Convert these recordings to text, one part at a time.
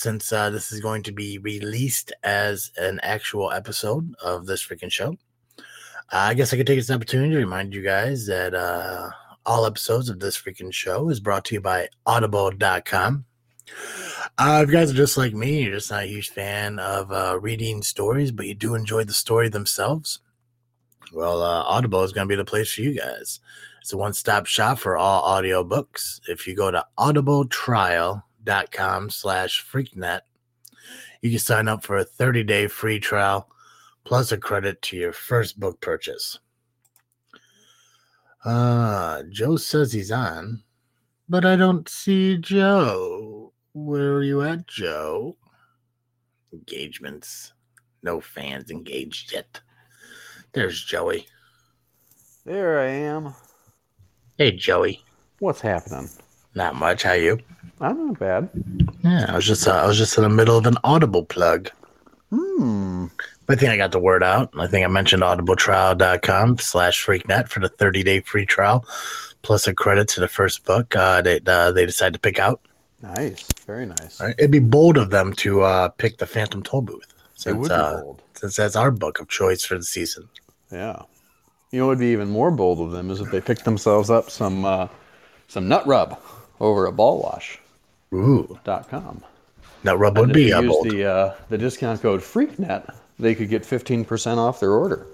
uh, since uh, this is going to be released as an actual episode of this freaking show, I guess I could take this opportunity to remind you guys that uh, all episodes of this freaking show is brought to you by Audible.com. Uh, if you guys are just like me, you're just not a huge fan of uh, reading stories, but you do enjoy the story themselves, well, uh, Audible is going to be the place for you guys. It's a one stop shop for all audiobooks. If you go to audibletrial.com slash freaknet, you can sign up for a 30 day free trial plus a credit to your first book purchase. Uh, Joe says he's on, but I don't see Joe. Where are you at, Joe? Engagements. No fans engaged yet. There's Joey. There I am. Hey, Joey. What's happening? Not much. How you? I'm not bad. Yeah, I was just uh, I was just in the middle of an Audible plug. Hmm. I think I got the word out. I think I mentioned audibletrial.com slash freaknet for the 30 day free trial, plus a credit to the first book uh, that uh, they decided to pick out. Nice. Very nice. Right. It'd be bold of them to uh, pick the Phantom Tollbooth It since, would be uh, bold. since that's our book of choice for the season. Yeah. You know what would be even more bold of them is if they picked themselves up some uh, some nut rub over a ball ballwash.com. Ooh, that rub would be uh, use the uh, the discount code FreakNet, they could get 15% off their order.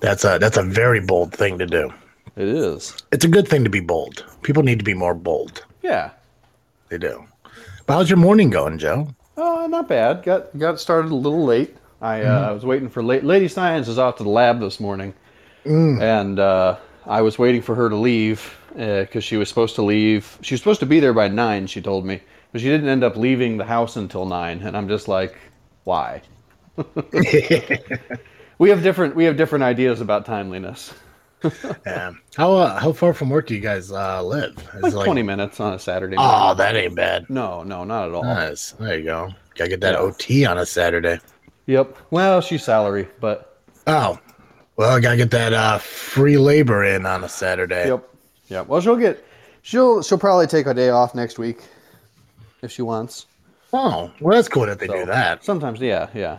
That's a that's a very bold thing to do. It is. It's a good thing to be bold. People need to be more bold. Yeah. They do. But how's your morning going, Joe? Uh, not bad. Got got started a little late. I uh, was waiting for late. Lady Science is out to the lab this morning, and uh, I was waiting for her to leave because she was supposed to leave. She was supposed to be there by nine. She told me, but she didn't end up leaving the house until nine. And I'm just like, why? we have different we have different ideas about timeliness. Yeah. How uh, how far from work do you guys uh, live? Is Like twenty minutes on a Saturday. Oh, that ain't bad. No, no, not at all. Nice. There you go. Gotta get that Yeah. OT on a Saturday. Yep. Well, she's salary, but Oh, well, I gotta get that uh, free labor in on a Saturday. Yep. Yep. Well, she'll get she'll she'll probably take a day off next week if she wants. Oh, well, that's cool that they So, do that. Sometimes, yeah, yeah.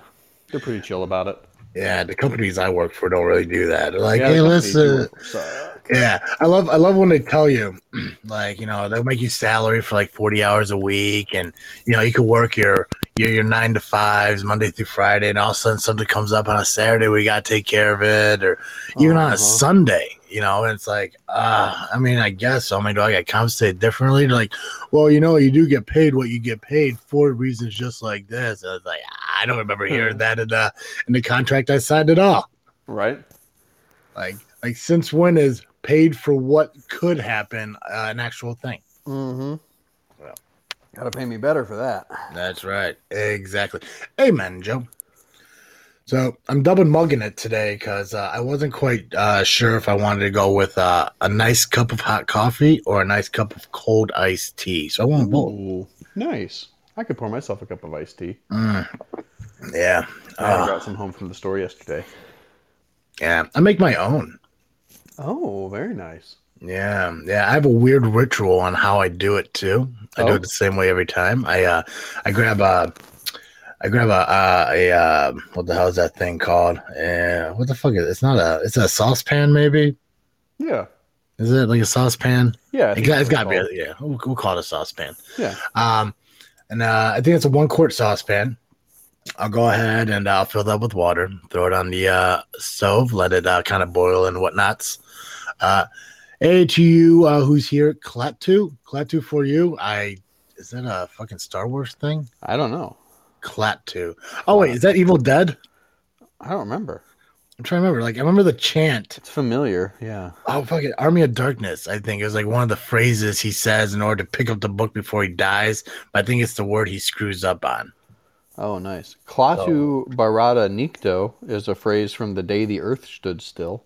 They're pretty chill about it. Yeah, the companies I work for don't really do that. They're like, Yeah, hey, the let's. companies you work for suck. yeah, I love I love when they tell you, like, you know, they'll make you salary for like forty hours a week, and you know, you could work your your your nine to fives Monday through Friday, and all of a sudden something comes up on a Saturday, we gotta take care of it, or even on Uh-huh. a Sunday, you know, and it's like, uh, I mean, I guess so. I mean, do I get compensated differently? Like, well, you know, you do get paid what you get paid for reasons just like this. I was like, I don't remember hearing that in the in the contract I signed at all. Right? Like, like since when is paid for what could happen uh, an actual thing? Mm-hmm. Well. Gotta pay me better for that. That's right. Exactly. Amen, Joe. So I'm double mugging it today because uh, I wasn't quite uh, sure if I wanted to go with uh, a nice cup of hot coffee or a nice cup of cold iced tea. So I want both. Nice. I could pour myself a cup of iced tea. Mm. Yeah. I got some home from the store yesterday. yeah. I make my own. Oh, very nice. Yeah, yeah. I have a weird ritual on how I do it too. I do Oh. it the same way every time. I uh, I grab a, I grab a uh, a uh, what the hell is that thing called? Uh, what the fuck is it? It's not a. It's a saucepan, maybe. Yeah. Is it like a saucepan? Yeah. It think got, it's that's got to be. A, yeah, we'll, we'll call it a saucepan. Yeah. Um, and uh, I think it's a one quart saucepan. I'll go ahead and I'll fill that with water, throw it on the uh, stove, let it uh, kind of boil and whatnots. Uh, hey to you uh, who's here, Klaatu, Klaatu for you. I is that a fucking Star Wars thing? I don't know. Klaatu. Oh wait, is that Evil Dead? I don't remember. I'm trying to remember. Like I remember the chant. It's familiar. Yeah. Oh fuck it, Army of Darkness. I think it was like one of the phrases he says in order to pick up the book before he dies. But I think it's the word he screws up on. Oh, nice. Klaatu Barada Nikto is a phrase from the day the earth stood still.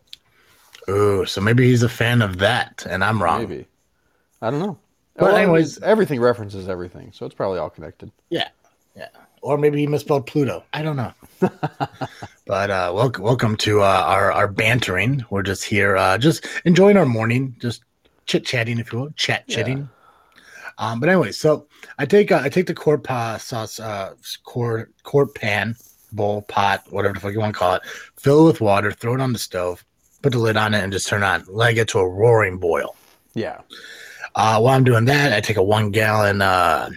Ooh, so maybe he's a fan of that, and I'm wrong. Maybe. I don't know. But Well, anyways- everything references everything, so it's probably all connected. Yeah, yeah. Or maybe he misspelled Pluto. I don't know. but uh, welcome, welcome to uh, our our bantering. We're just here, uh, just enjoying our morning, just chit chatting, if you will, chat chitting. Um, but anyway, so I take uh, I take the quart pot sauce, uh, quart quart pan, bowl, pot, whatever the fuck you want to call it. Fill it with water, throw it on the stove, put the lid on it, and just turn on. Let it get to a roaring boil. Yeah. Uh, while I'm doing that, I take a one gallon uh,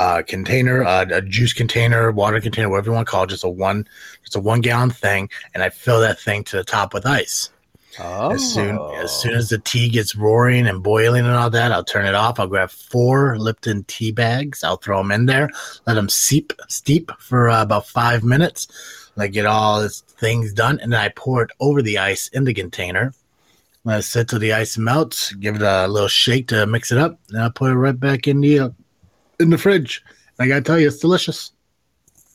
uh, container, uh, a juice container, water container, whatever you want to call it, just a one, just a one gallon thing, and I fill that thing to the top with ice. Oh. As soon as soon as the tea gets roaring and boiling and all that, I'll turn it off. I'll grab four Lipton tea bags. I'll throw them in there, let them seep steep for uh, about five minutes. Let get all this things done, and then I pour it over the ice in the container. Let it sit till the ice melts. Give it a little shake to mix it up, and I'll put it right back in the uh, in the fridge. And I gotta tell you, it's delicious.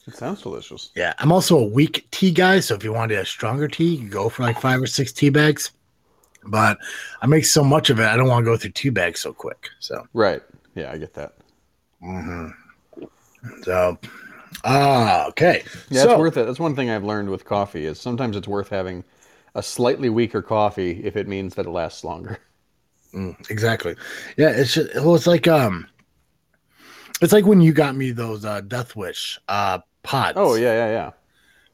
It sounds delicious. Yeah, I'm also a weak tea guy, so if you wanted a stronger tea, you go for like five or six tea bags. But I make so much of it, I don't want to go through two bags so quick. So, Right. Yeah, I get that. Mm-hmm. so, ah, okay. Yeah, so, it's worth it. That's one thing I've learned with coffee is sometimes it's worth having a slightly weaker coffee if it means that it lasts longer. Mm, exactly. Yeah, it's just, well, it's like um, it's like when you got me those uh, Death Wish uh pods. Oh yeah, yeah, yeah.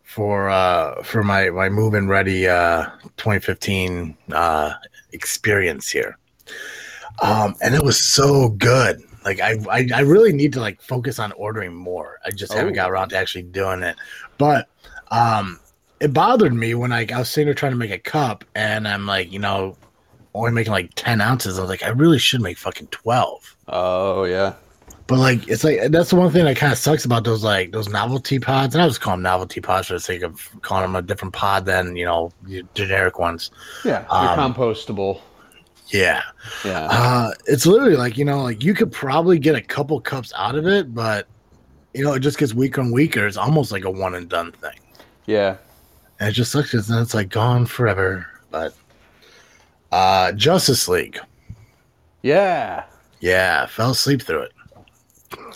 for uh for my my move in ready uh 2015 uh experience here um and it was so good like I, I i really need to like focus on ordering more i just haven't Oh. got around to actually doing it but um it bothered me when I, I was sitting there trying to make a cup and i'm like you know only making like 10 ounces i was like i really should make fucking 12 Oh yeah. But like it's like that's the one thing that kind of sucks about those like those novelty pods. And I just call them novelty pods for the sake of calling them a different pod than you know generic ones. Yeah. Um, compostable. Yeah, Yeah. uh, it's literally like you know like you could probably get a couple cups out of it, but you know it just gets weaker and weaker. It's almost like a one and done thing, yeah. and it just sucks because then it's like gone forever. But uh Justice League, Yeah. yeah, fell asleep through it.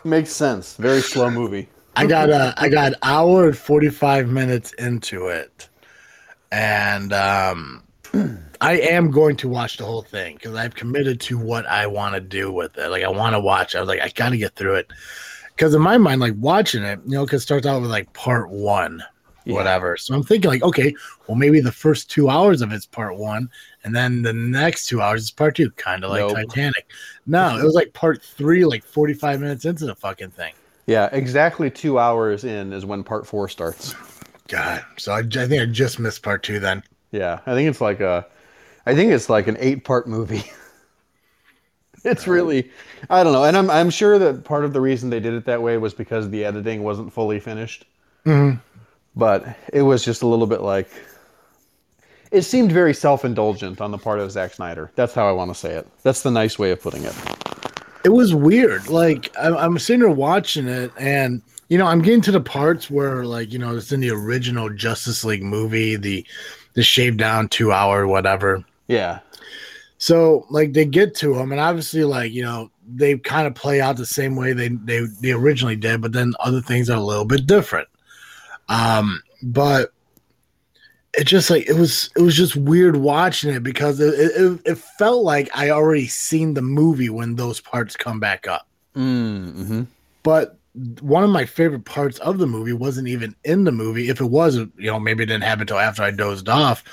Makes sense. Very slow movie. I got uh, I got hour and forty five minutes into it, and um, I am going to watch the whole thing because I've committed to what I want to do with it. Like I want to watch. I was like, I got to get through it because in my mind, like watching it, you know, because it starts out with like part one, Yeah. whatever. So I'm thinking like, okay, well maybe the first two hours of it's part one, and then the next two hours is part two, kind of like Nope. Titanic. No, it was like part three, like forty five minutes into the fucking thing. Yeah, exactly two hours in is when part four starts. God, so I, I think I just missed part two then. Yeah, I think it's like a, I think it's like an eight-part movie. it's really, I don't know, and I'm I'm sure that part of the reason they did it that way was because the editing wasn't fully finished. Mhm. But it was just a little bit like, it seemed very self-indulgent on the part of Zack Snyder. That's how I want to say it. That's the nice way of putting it. It was weird. Like I'm, I'm sitting here watching it, and you know, I'm getting to the parts where, like, you know, it's in the original Justice League movie, the the shaved down two hour whatever. Yeah, So like they get to them, and obviously, like you know, they kind of play out the same way they they they originally did, but then other things are a little bit different. Um, but it just like it was it was just weird watching it because it it, it felt like I already seen the movie when those parts come back up. mm-hmm. But one of my favorite parts of the movie wasn't even in the movie. If it was, you know, maybe it didn't happen until after I dozed off.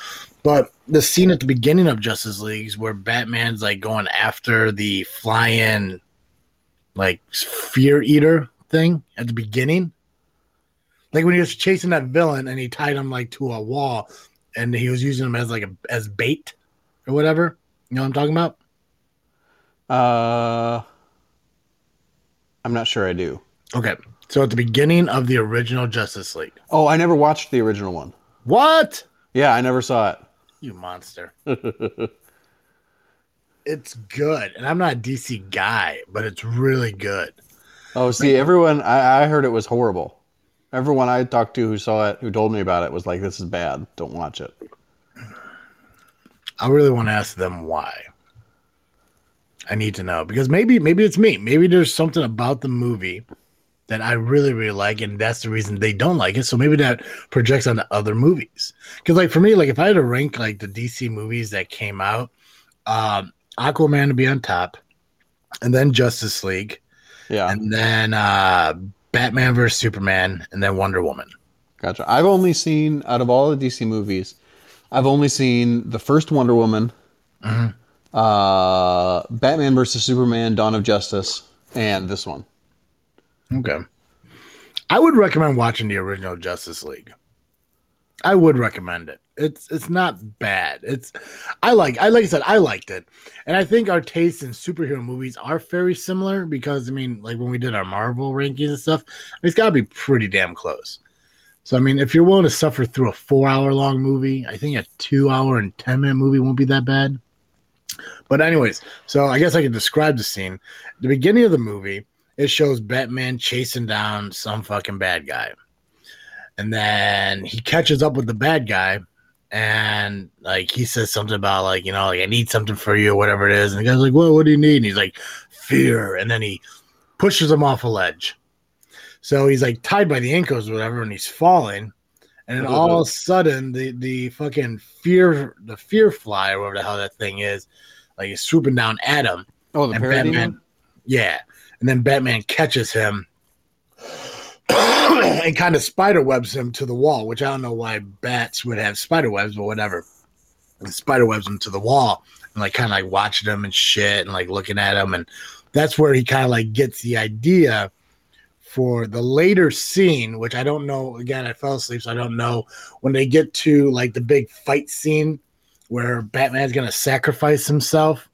But the scene at the beginning of Justice Leagues where Batman's like going after the flying, like fear eater thing at the beginning, like when he was chasing that villain and he tied him like to a wall, and he was using him as like a as bait or whatever. You know what I'm talking about? Uh, I'm not sure I do. Okay, so at the beginning of the original Justice League, Oh, I never watched the original one. what? Yeah, I never saw it. You monster. it's good. And I'm not a DC guy, but it's really good. Oh, see, everyone, I, I heard it was horrible. Everyone I talked to who saw it, who told me about it, was like, this is bad. Don't watch it. I really want to ask them why. I need to know because maybe maybe it's me. Maybe there's something about the movie that I really really like, and that's the reason they don't like it. So maybe that projects onto other movies. Because like for me, like if I had to rank like the DC movies that came out, um, Aquaman to be on top, and then Justice League, Yeah, and then uh, Batman vs Superman, and then Wonder Woman. gotcha. I've only seen out of all the DC movies, I've only seen the first Wonder Woman, Mhm. uh, Batman versus Superman: Dawn of Justice, and this one. Okay. I would recommend watching the original Justice League. I would recommend it. It's it's not bad. It's I like I like I said I liked it. And I think our tastes in superhero movies are very similar because I mean like when we did our Marvel rankings and stuff, it's got to be pretty damn close. So I mean if you're willing to suffer through a 4-hour long movie, I think a 2-hour and 10 minute movie won't be that bad. But anyways, so I guess I can describe the scene. The beginning of the movie it shows Batman chasing down some fucking bad guy. And then he catches up with the bad guy and like he says something about like, you know, like I need something for you or whatever it is. And the guy's like, Well, what do you need? And he's like, Fear. And then he pushes him off a ledge. So he's like tied by the ankles or whatever, and he's falling. And then all of a sudden the the fucking fear the fear fly or whatever the hell that thing is, like is swooping down at him Oh, the and Batman, yeah, and then Batman catches him and kind of spider webs him to the wall, which I don't know why bats would have spider webs, but whatever. And spider webs him to the wall and like kind of like watching him and shit and like looking at him, and that's where he kind of like gets the idea for the later scene, which I don't know. Again, I fell asleep, so I don't know when they get to like the big fight scene where Batman's gonna sacrifice himself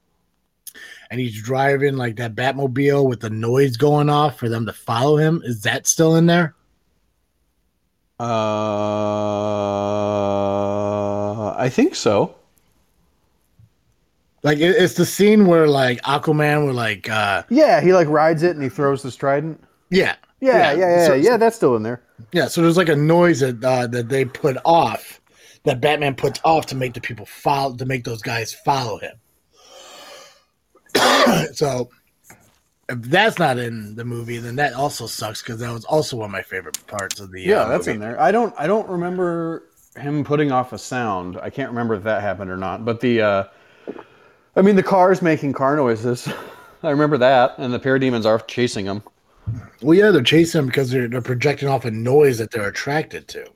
and he's driving like that Batmobile with the noise going off for them to follow him. Is that still in there? Uh, I think so. Like it, it's the scene where like Aquaman were like, uh Yeah, he like rides it and he throws the trident. yeah, Yeah, yeah, yeah, yeah. So- yeah that's still in there. yeah. So there's like a noise that uh, that they put off, that Batman puts off to make the people follow, to make those guys follow him. so if that's not in the movie, then that also sucks because that was also one of my favorite parts of the. Yeah, uh, that's movie. in there. I don't I don't remember him putting off a sound. I can't remember if that happened or not. But the uh I mean the car's making car noises. I remember that, and the parademons are chasing him. Well, yeah, they're chasing him because they're they're projecting off a noise that they're attracted to.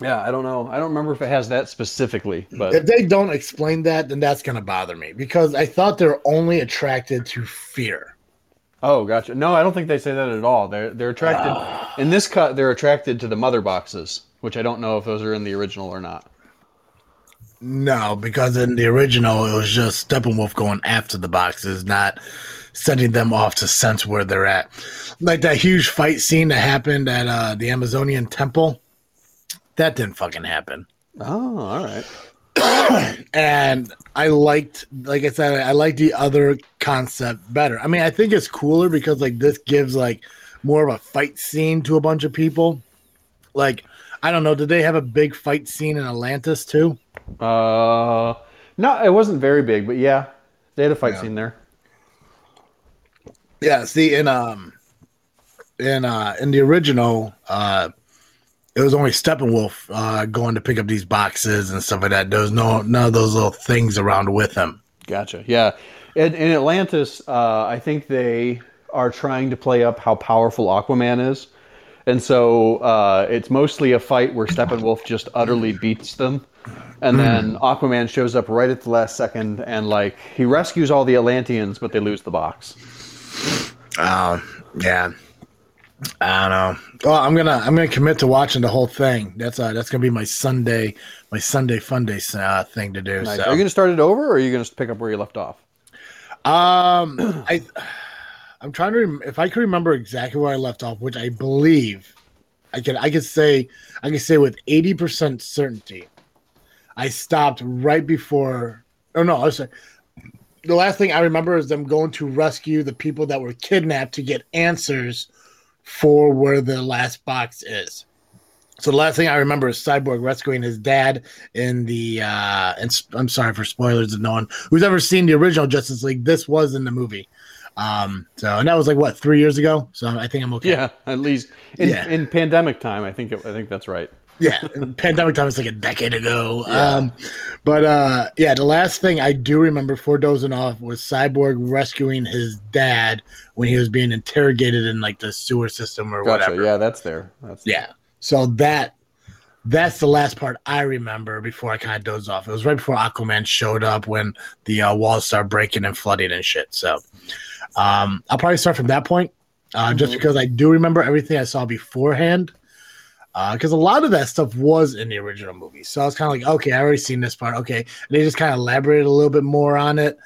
Yeah, I don't know. I don't remember if it has that specifically, If but they don't explain that, then that's gonna bother me because I thought they're only attracted to fear. oh, gotcha. No, I don't think they say that at all. They're they're attracted in this cut. They're attracted to the mother boxes, which I don't know if those are in the original or not. No, because in the original it was just Steppenwolf going after the boxes, not sending them off to sense where they're at. Like that huge fight scene that happened at uh, the Amazonian temple. That didn't fucking happen. Oh, all right. and I liked, like I said, I like the other concept better. I mean, I think it's cooler because like this gives like more of a fight scene to a bunch of people. Like, I don't know, did they have a big fight scene in Atlantis too? Uh, no, it wasn't very big, but yeah, they had a fight Yeah. scene there. Yeah, see, in um, in uh, in the original, uh, it was only Steppenwolf uh going to pick up these boxes and stuff like that. There was no none of those little things around with him. Gotcha. Yeah. In, in Atlantis, uh, I think they are trying to play up how powerful Aquaman is. And so uh, it's mostly a fight where Steppenwolf just utterly beats them. And then Aquaman shows up right at the last second and, like, he rescues all the Atlanteans, but they lose the box. Um, yeah. I don't know. Well, I'm gonna I'm gonna commit to watching the whole thing. That's uh that's gonna be my Sunday my Sunday fun day uh, thing to do. Nice. So. Are you going to start it over or are you going to pick up where you left off? Um, I I'm trying to rem- if I can remember exactly where I left off, which I believe I can I could say I can say with eighty percent certainty. I stopped right before. Oh no, I was saying the last thing I remember is them going to rescue the people that were kidnapped to get answers for where the last box is. So the last thing I remember is Cyborg rescuing his dad in the uh and I'm sorry for spoilers to no one who's ever seen the original Justice League. This was in the movie. Um so and that was like what three years ago. So I think I'm okay. Yeah, at least in, Yeah. in pandemic time, I think it, I think that's right. Yeah, pandemic time is like a decade ago. Yeah. Um, but uh, yeah, the last thing I do remember for dozing off was Cyborg rescuing his dad when he was being interrogated in like the sewer system or gotcha. whatever. Yeah, that's there. That's yeah. So that that's the last part I remember before I kind of dozed off. It was right before Aquaman showed up when the uh, walls started breaking and flooding and shit. So um, I'll probably start from that point, uh, mm-hmm. just because I do remember everything I saw beforehand. Because uh, a lot of that stuff was in the original movie, so I was kind of like, okay, I already seen this part. Okay, and they just kind of elaborated a little bit more on it.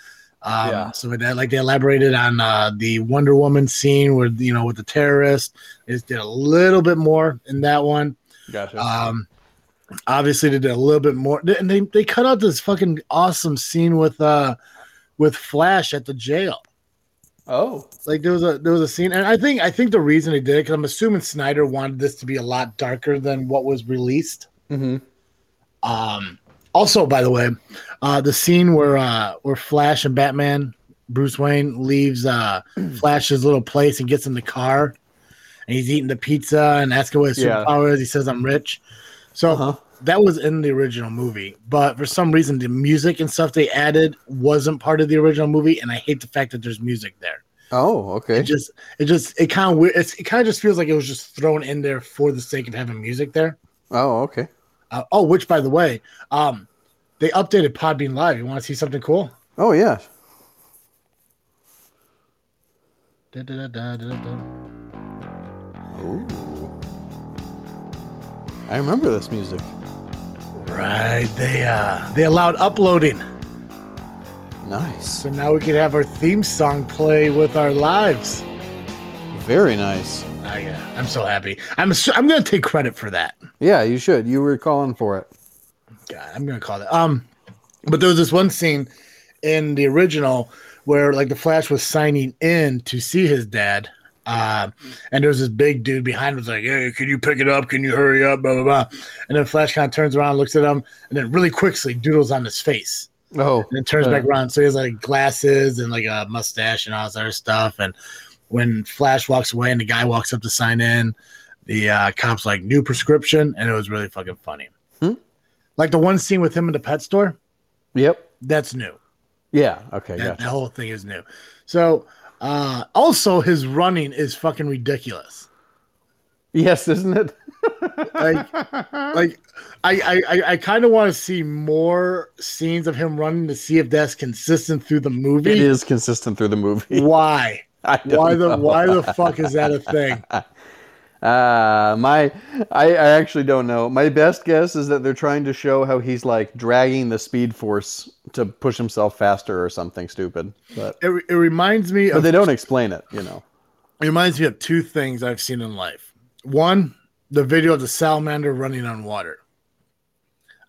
Um, yeah. So with that, like they elaborated on uh, the Wonder Woman scene where you know with the terrorist, they just did a little bit more in that one. Gotcha. Um, obviously they did a little bit more, and they they cut out this fucking awesome scene with uh with Flash at the jail. Oh, like there was a there was a scene, and I think I think the reason they did it because I'm assuming Snyder wanted this to be a lot darker than what was released. Mm-hmm. Um. Also, by the way, uh, the scene where uh where Flash and Batman, Bruce Wayne leaves uh Flash's little place and gets in the car, and he's eating the pizza and asking what his yeah. superpower is. He says, "I'm rich." So uh-huh. That was in the original movie, but for some reason, the music and stuff they added wasn't part of the original movie, and I hate the fact that there's music there. Oh, okay. It just, it just, it kind of weird. It kind of just feels like it was just thrown in there for the sake of having music there. Oh, okay. Uh, oh, which by the way, um, they updated Podbean Live. You want to see something cool? Oh yeah. Ooh. I remember this music. Right. They uh they allowed uploading. Nice. So now we can have our theme song play with our lives. Very nice. Oh, yeah. I'm so happy. I'm I'm gonna take credit for that. Yeah, you should. You were calling for it. God, I'm gonna call it. Um, but there was this one scene in the original where like the Flash was signing in to see his dad, uh, and there's this big dude behind him was like, Hey, can you pick it up? Can you hurry up? Blah blah blah. And then Flash kind of turns around, looks at him, and then really quickly doodles on his face. Oh. And then turns uh, back around. So he has like glasses and like a mustache and all this other stuff. And when Flash walks away and the guy walks up to sign in, the uh, cop's like new prescription, and it was really fucking funny. Hmm? Like the one scene with him in the pet store. Yep. That's new. Yeah. Okay. That, gotcha. The whole thing is new. So uh, also, his running is fucking ridiculous. Yes, isn't it? like, like I, I, I kind of want to see more scenes of him running to see if that's consistent through the movie. It is consistent through the movie. Why? why the why the fuck is that a thing? Uh, my, I, I actually don't know. My best guess is that they're trying to show how he's like dragging the speed force to push himself faster or something stupid. But it, it reminds me but of. they don't explain it, you know. It reminds me of two things I've seen in life. One, the video of the salamander running on water.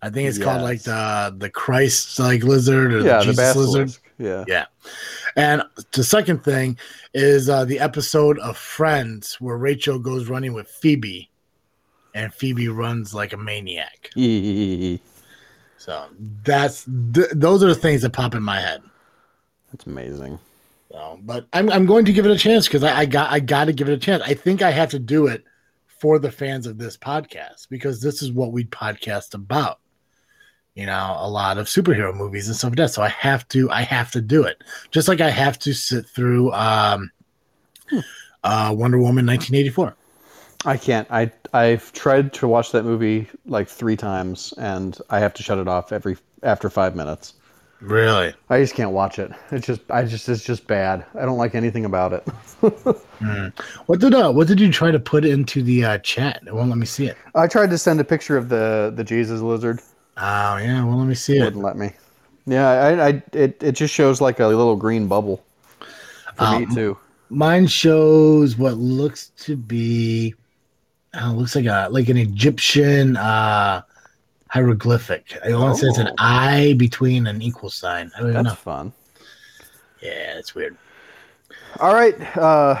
I think it's yes. called like the the Christ like lizard or yeah, the Jesus the lizard. Yeah. Yeah. And the second thing is uh, the episode of Friends where Rachel goes running with Phoebe and Phoebe runs like a maniac. so that's th- those are the things that pop in my head. That's amazing. So, but I'm I'm going to give it a chance because I, I got I got to give it a chance. I think I have to do it for the fans of this podcast because this is what we podcast about you know, a lot of superhero movies and stuff like that. So I have to, I have to do it. Just like I have to sit through um, hmm. uh, Wonder Woman 1984. I can't. I I've tried to watch that movie like three times, and I have to shut it off every after five minutes. Really? I just can't watch it. It's just I just it's just bad. I don't like anything about it. mm. What did uh what did you try to put into the uh, chat? It won't let me see it. I tried to send a picture of the the Jesus lizard Oh yeah, well let me see it. Wouldn't let me. Yeah, I, I it it just shows like a little green bubble for um, me too. Mine shows what looks to be, oh, looks like a like an Egyptian uh hieroglyphic. I want to say it's an oh. eye between an equal sign. I don't That's know. fun. Yeah, it's weird. All right. Uh,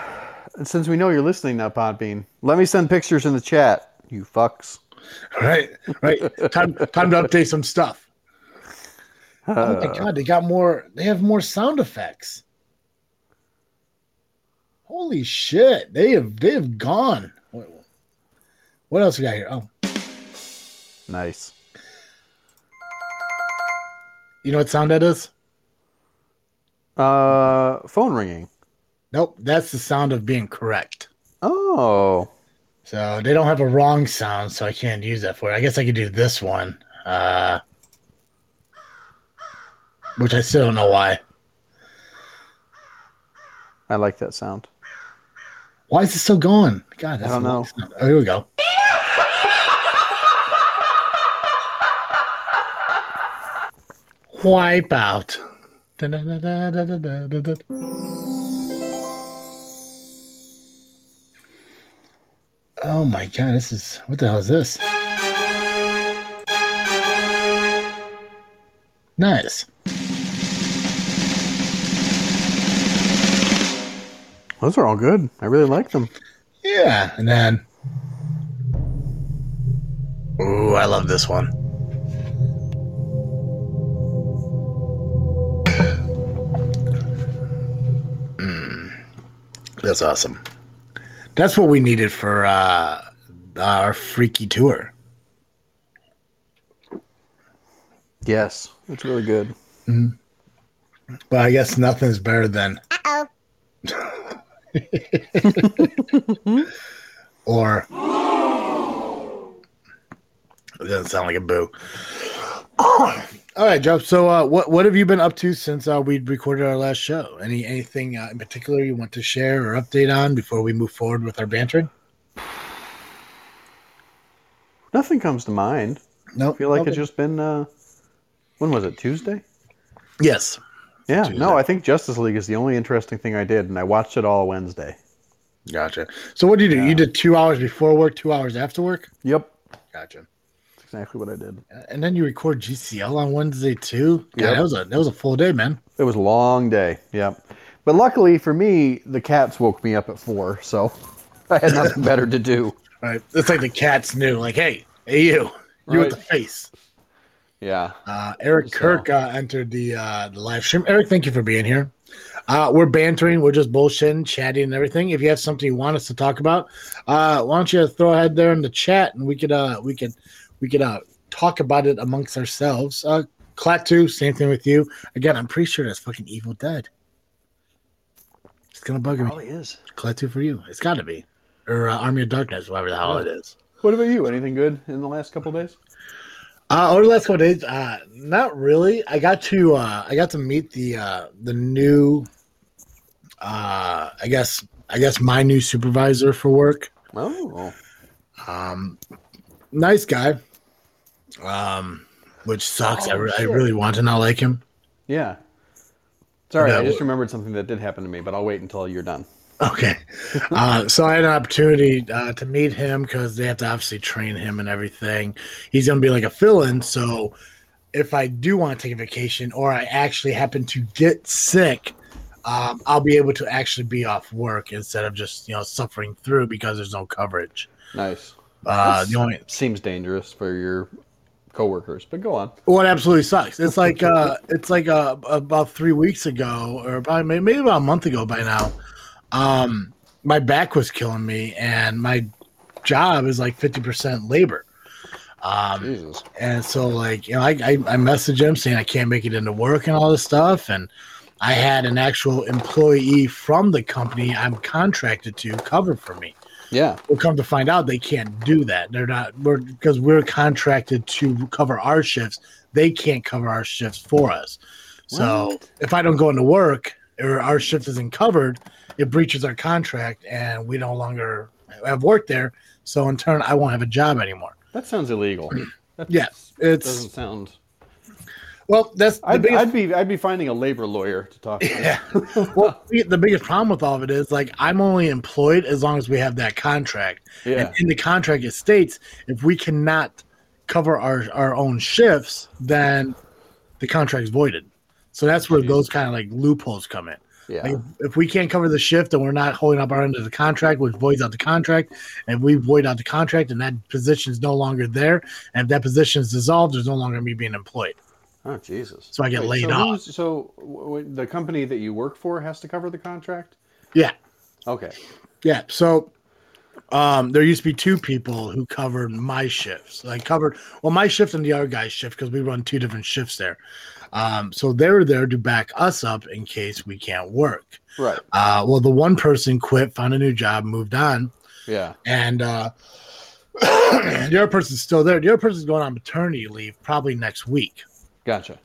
since we know you're listening now, Podbean, let me send pictures in the chat. You fucks. right, right. Time, time to update some stuff. Oh my god, they got more. They have more sound effects. Holy shit! They have they have gone. What else we got here? Oh, Nice. You know what sound that is? Uh, phone ringing. Nope, that's the sound of being correct. Oh, So they don't have a wrong sound, so I can't use that for it. I guess I could do this one, uh, which I still don't know why. I like that sound. Why is it still going? God, that's I don't know. sound. Oh, here we go. Wipe out. Da-da-da-da-da-da-da-da. Oh my god, this is what the hell is this? Nice. Those are all good. I really like them. Yeah, and then Ooh, I love this one. Mm, that's awesome. That's what we needed for uh, our freaky tour. Yes, it's really good. But I guess nothing's better than or it doesn't sound like a boo. All right, Joe. So, uh, what what have you been up to since uh, we recorded our last show? Any anything uh, in particular you want to share or update on before we move forward with our bantering? Nothing comes to mind. No, I feel like it's just been. Uh, when was it? Tuesday. yes. Yeah. Tuesday. No, I think Justice League is the only interesting thing I did, and I watched it all Wednesday. Gotcha. So, what did you do? You did two hours before work, two hours after work. Yep. Gotcha. Exactly what I did. And then you record GCL on Wednesday too. Yeah, that was a that was a full day, man. It was a long day. Yep. But luckily for me, the cats woke me up at four, so I had nothing better to do. Right. It's like the cats knew, like, hey, hey, you, you with the face. Yeah. Uh, Eric So- Kirk uh, entered the uh, the live stream. Eric, thank you for being here. Uh, we're bantering, we're just bullshitting, chatting, and everything. If you have something you want us to talk about, uh, why don't you throw ahead there in the chat, and we could uh, we could we could uh, talk about it amongst ourselves. Uh, Klaatu, same thing with you. Again, I'm pretty sure that's fucking Evil Dead. It's gonna bug me. Probably is. Klaatu for you. It's got to be, or uh, Army of Darkness, whatever the hell it is. What about you? Anything good in the last couple days? Uh, over the last couple days, uh, not really. I got to uh, I got to meet the uh, the new, uh, I guess I guess my new supervisor for work. Oh. Um, nice guy. Um, which sucks. I, Oh, re- I really want to not like him. Yeah. Sorry, Yeah, I just wh- remembered something that did happen to me, but I'll wait until you're done. Okay. Uh, so I had an opportunity uh, to meet him because they have to obviously train him and everything. He's going to be like a fill in. So if I do want to take a vacation or I actually happen to get sick, um, I'll be able to actually be off work instead of just, you know, suffering through because there's no coverage. Nice. Uh, the only Seems dangerous for your coworkers, but go on. What absolutely sucks. It's like uh, it's like uh, about three weeks ago, or probably maybe, maybe about a month ago by now. Um, my back was killing me, and my job is like fifty percent labor. Um, Jesus. and so like you know, I, I I messaged him saying I can't make it into work and all this stuff, and I had an actual employee from the company I'm contracted to cover for me. Yeah. We'll come to find out they can't do that. They're not we're because we're contracted to cover our shifts. They can't cover our shifts for us. So What? if I don't go into work or our shift isn't covered, it breaches our contract and we no longer have work there. So in turn, I won't have a job anymore. That sounds illegal. That Yeah, it's doesn't sound. Well, that's the I'd, biggest. I'd be I'd be finding a labor lawyer to talk to. yeah. well, the the biggest problem with all of it is like I'm only employed as long as we have that contract. Yeah. And in the contract, it states if we cannot cover our, our own shifts, then the contract's voided. So that's where those kind of like loopholes come in. Yeah. Like if we can't cover the shift and we're not holding up our end of the contract, which voids out the contract, and we void out the contract and that position is no longer there, and if that position is dissolved, there's no longer me being employed. Oh Jesus. So I get laid so off. So w- w- the company that you work for has to cover the contract. Yeah. Okay. Yeah. So um, there used to be two people who covered my shifts. Like covered well my shift and the other guy's shift because we run two different shifts there. Um, so they were there to back us up in case we can't work. Right. Uh, well, the one person quit, found a new job, moved on, Yeah. and uh, the other person's still there. The other person's going on maternity leave probably next week. Gotcha.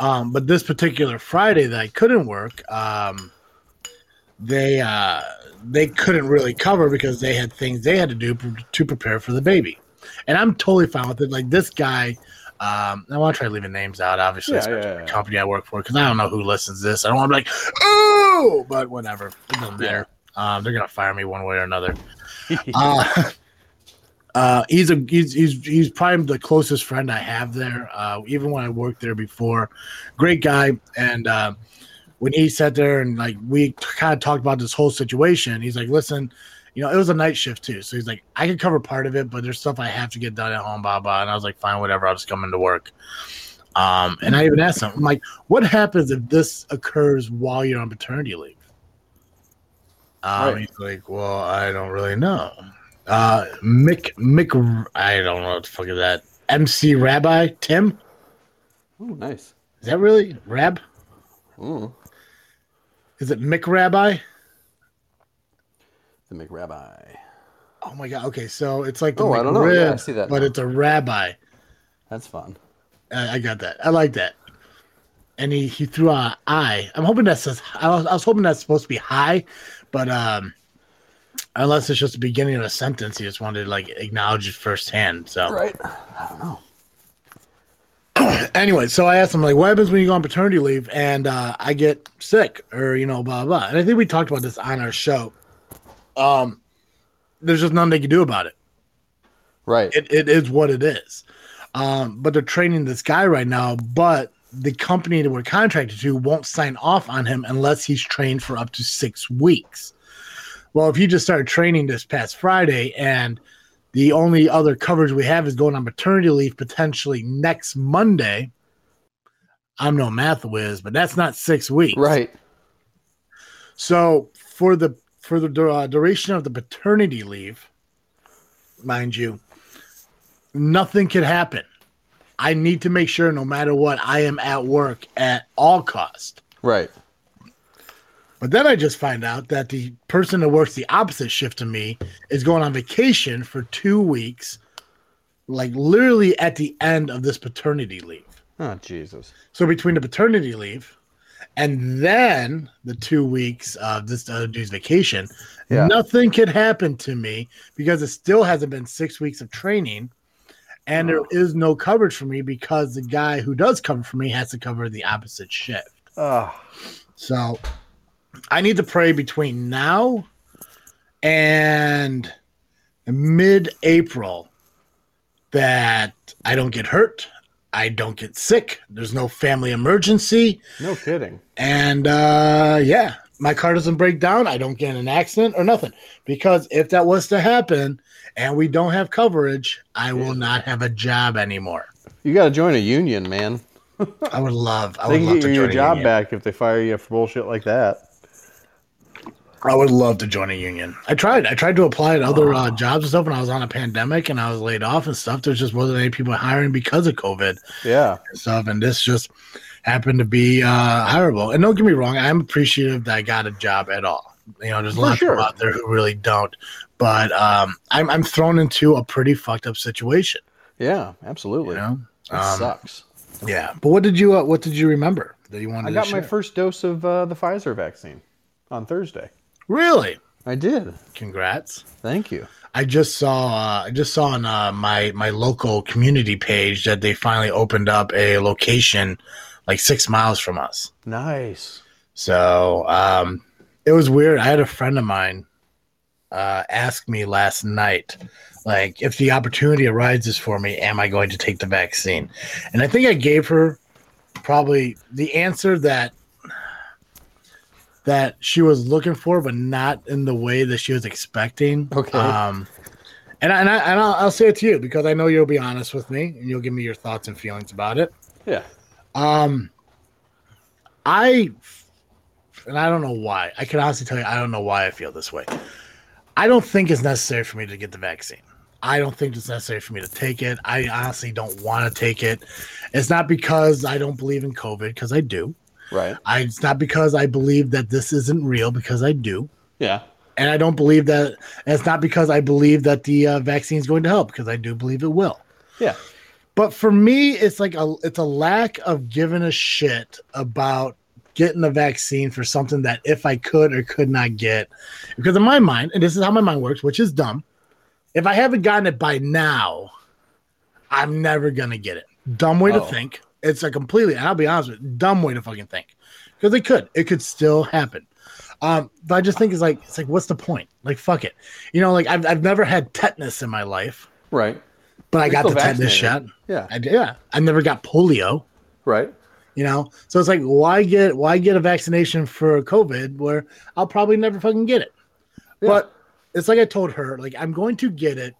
Um, but this particular Friday that I couldn't work, um, they uh, they couldn't really cover because they had things they had to do p- to prepare for the baby, and I'm totally fine with it. Like this guy, um, I want to try leaving names out, obviously, Yeah, yeah, the yeah. company I work for, because I don't know who listens to this. I don't want to be like, oh, but whatever, it doesn't matter. Um, they're gonna fire me one way or another. uh, uh, he's a he's, he's he's probably the closest friend I have there. Uh, even when I worked there before, great guy. And uh, when he sat there and like we kind of talked about this whole situation, he's like, "Listen, you know, it was a night shift too, so he's like, I can cover part of it, but there's stuff I have to get done at home, blah blah." And I was like, "Fine, whatever. I'll just come into work." Um, and I even asked him, I'm like, "What happens if this occurs while you're on paternity leave?" Um, Right. He's like, "Well, I don't really know." Uh, Mick Mick, I don't know what the fuck is that. MC Rabbi Tim, Oh, nice. is that really Rab? Ooh, Is it Mick Rabbi? the Mick Rabbi. Oh my god. Okay, so it's like the Oh, I don't know. Yeah, I see that but now. it's a rabbi. That's fun. I, I got that. I like that. And he he threw a I. I'm hoping that says. I was, I was hoping that's supposed to be high, but um, unless it's just the beginning of a sentence, he just wanted to like acknowledge it firsthand. So Right. I don't know. anyway, so I asked him like, what happens when you go on paternity leave and uh, I get sick or you know blah blah. And I think we talked about this on our show. Um, there's just nothing they can do about it. Right. It, it is what it is. Um, but they're training this guy right now, but the company that we're contracted to won't sign off on him unless he's trained for up to six weeks. Well, if you just started training this past Friday and the only other coverage we have is going on maternity leave potentially next Monday, I'm no math whiz, but that's not six weeks. right. So for the for the uh, duration of the paternity leave, mind you, nothing could happen. I need to make sure, no matter what, I am at work at all cost. Right. But then I just find out that the person that works the opposite shift to me is going on vacation for two weeks, like literally at the end of this paternity leave. Oh, Jesus. So between the paternity leave and then the two weeks of this other dude's vacation, Yeah. nothing could happen to me because it still hasn't been six weeks of training. And there Oh. is no coverage for me because the guy who does cover for me has to cover the opposite shift. Oh, So I need to pray between now and mid April that I don't get hurt. I don't get sick. There's no family emergency. no kidding. And uh, yeah, my car doesn't break down. I don't get in an accident or nothing. Because if that was to happen and we don't have coverage, I will not have a job anymore. You got to join a union, man. I would love. I They would love get to join your job back if they fire you for bullshit like that. I would love to join a union. I tried. I tried to apply at other uh, jobs and stuff when I was on a pandemic and I was laid off and stuff. There just wasn't any people hiring because of COVID Yeah. and stuff. And this just happened to be uh, hireable. And don't get me wrong, I'm appreciative that I got a job at all. You know, there's a lot of people out there who really don't. But um, I'm, I'm thrown into a pretty fucked up situation. Yeah, absolutely. You know, Um, sucks. yeah. But what did you uh, what did you remember that you wanted I got my first dose of uh, the Pfizer vaccine on Thursday. Really? I did. Congrats. Thank you. I just saw uh, I just saw on uh, my my local community page that they finally opened up a location like six miles from us. Nice. So um, it was weird. I had a friend of mine uh, ask me last night, like, if the opportunity arises for me, am I going to take the vaccine? And I think I gave her probably the answer that that she was looking for, but not in the way that she was expecting. Okay. Um, and I, and, I, and I'll, I'll say it to you because I know you'll be honest with me and you'll give me your thoughts and feelings about it. Yeah. Um, I, and I don't know why. I can honestly tell you, I don't know why I feel this way. I don't think it's necessary for me to get the vaccine. I don't think it's necessary for me to take it. I honestly don't want to take it. It's not because I don't believe in COVID, because I do. Right. I, it's not because I believe that this isn't real, because I do. Yeah. And I don't believe that. It's not because I believe that the uh, vaccine is going to help, because I do believe it will. Yeah. But for me, it's like a it's a lack of giving a shit about getting the vaccine for something that if I could or could not get, because in my mind, and this is how my mind works, which is dumb. If I haven't gotten it by now, I'm never gonna get it. Dumb way to Oh. think. It's a completely, and I'll be honest with you, dumb way to fucking think. Because it could, it could still happen. Um, but I just think it's like, it's like, what's the point? Like, fuck it. You know, like I've, I've never had tetanus in my life, Right. but I You're got the still tetanus shot. Yeah. I yeah. I never got polio Right. you know so it's like why get why get a vaccination for covid where i'll probably never fucking get it Yeah. but it's like i told her like i'm going to get it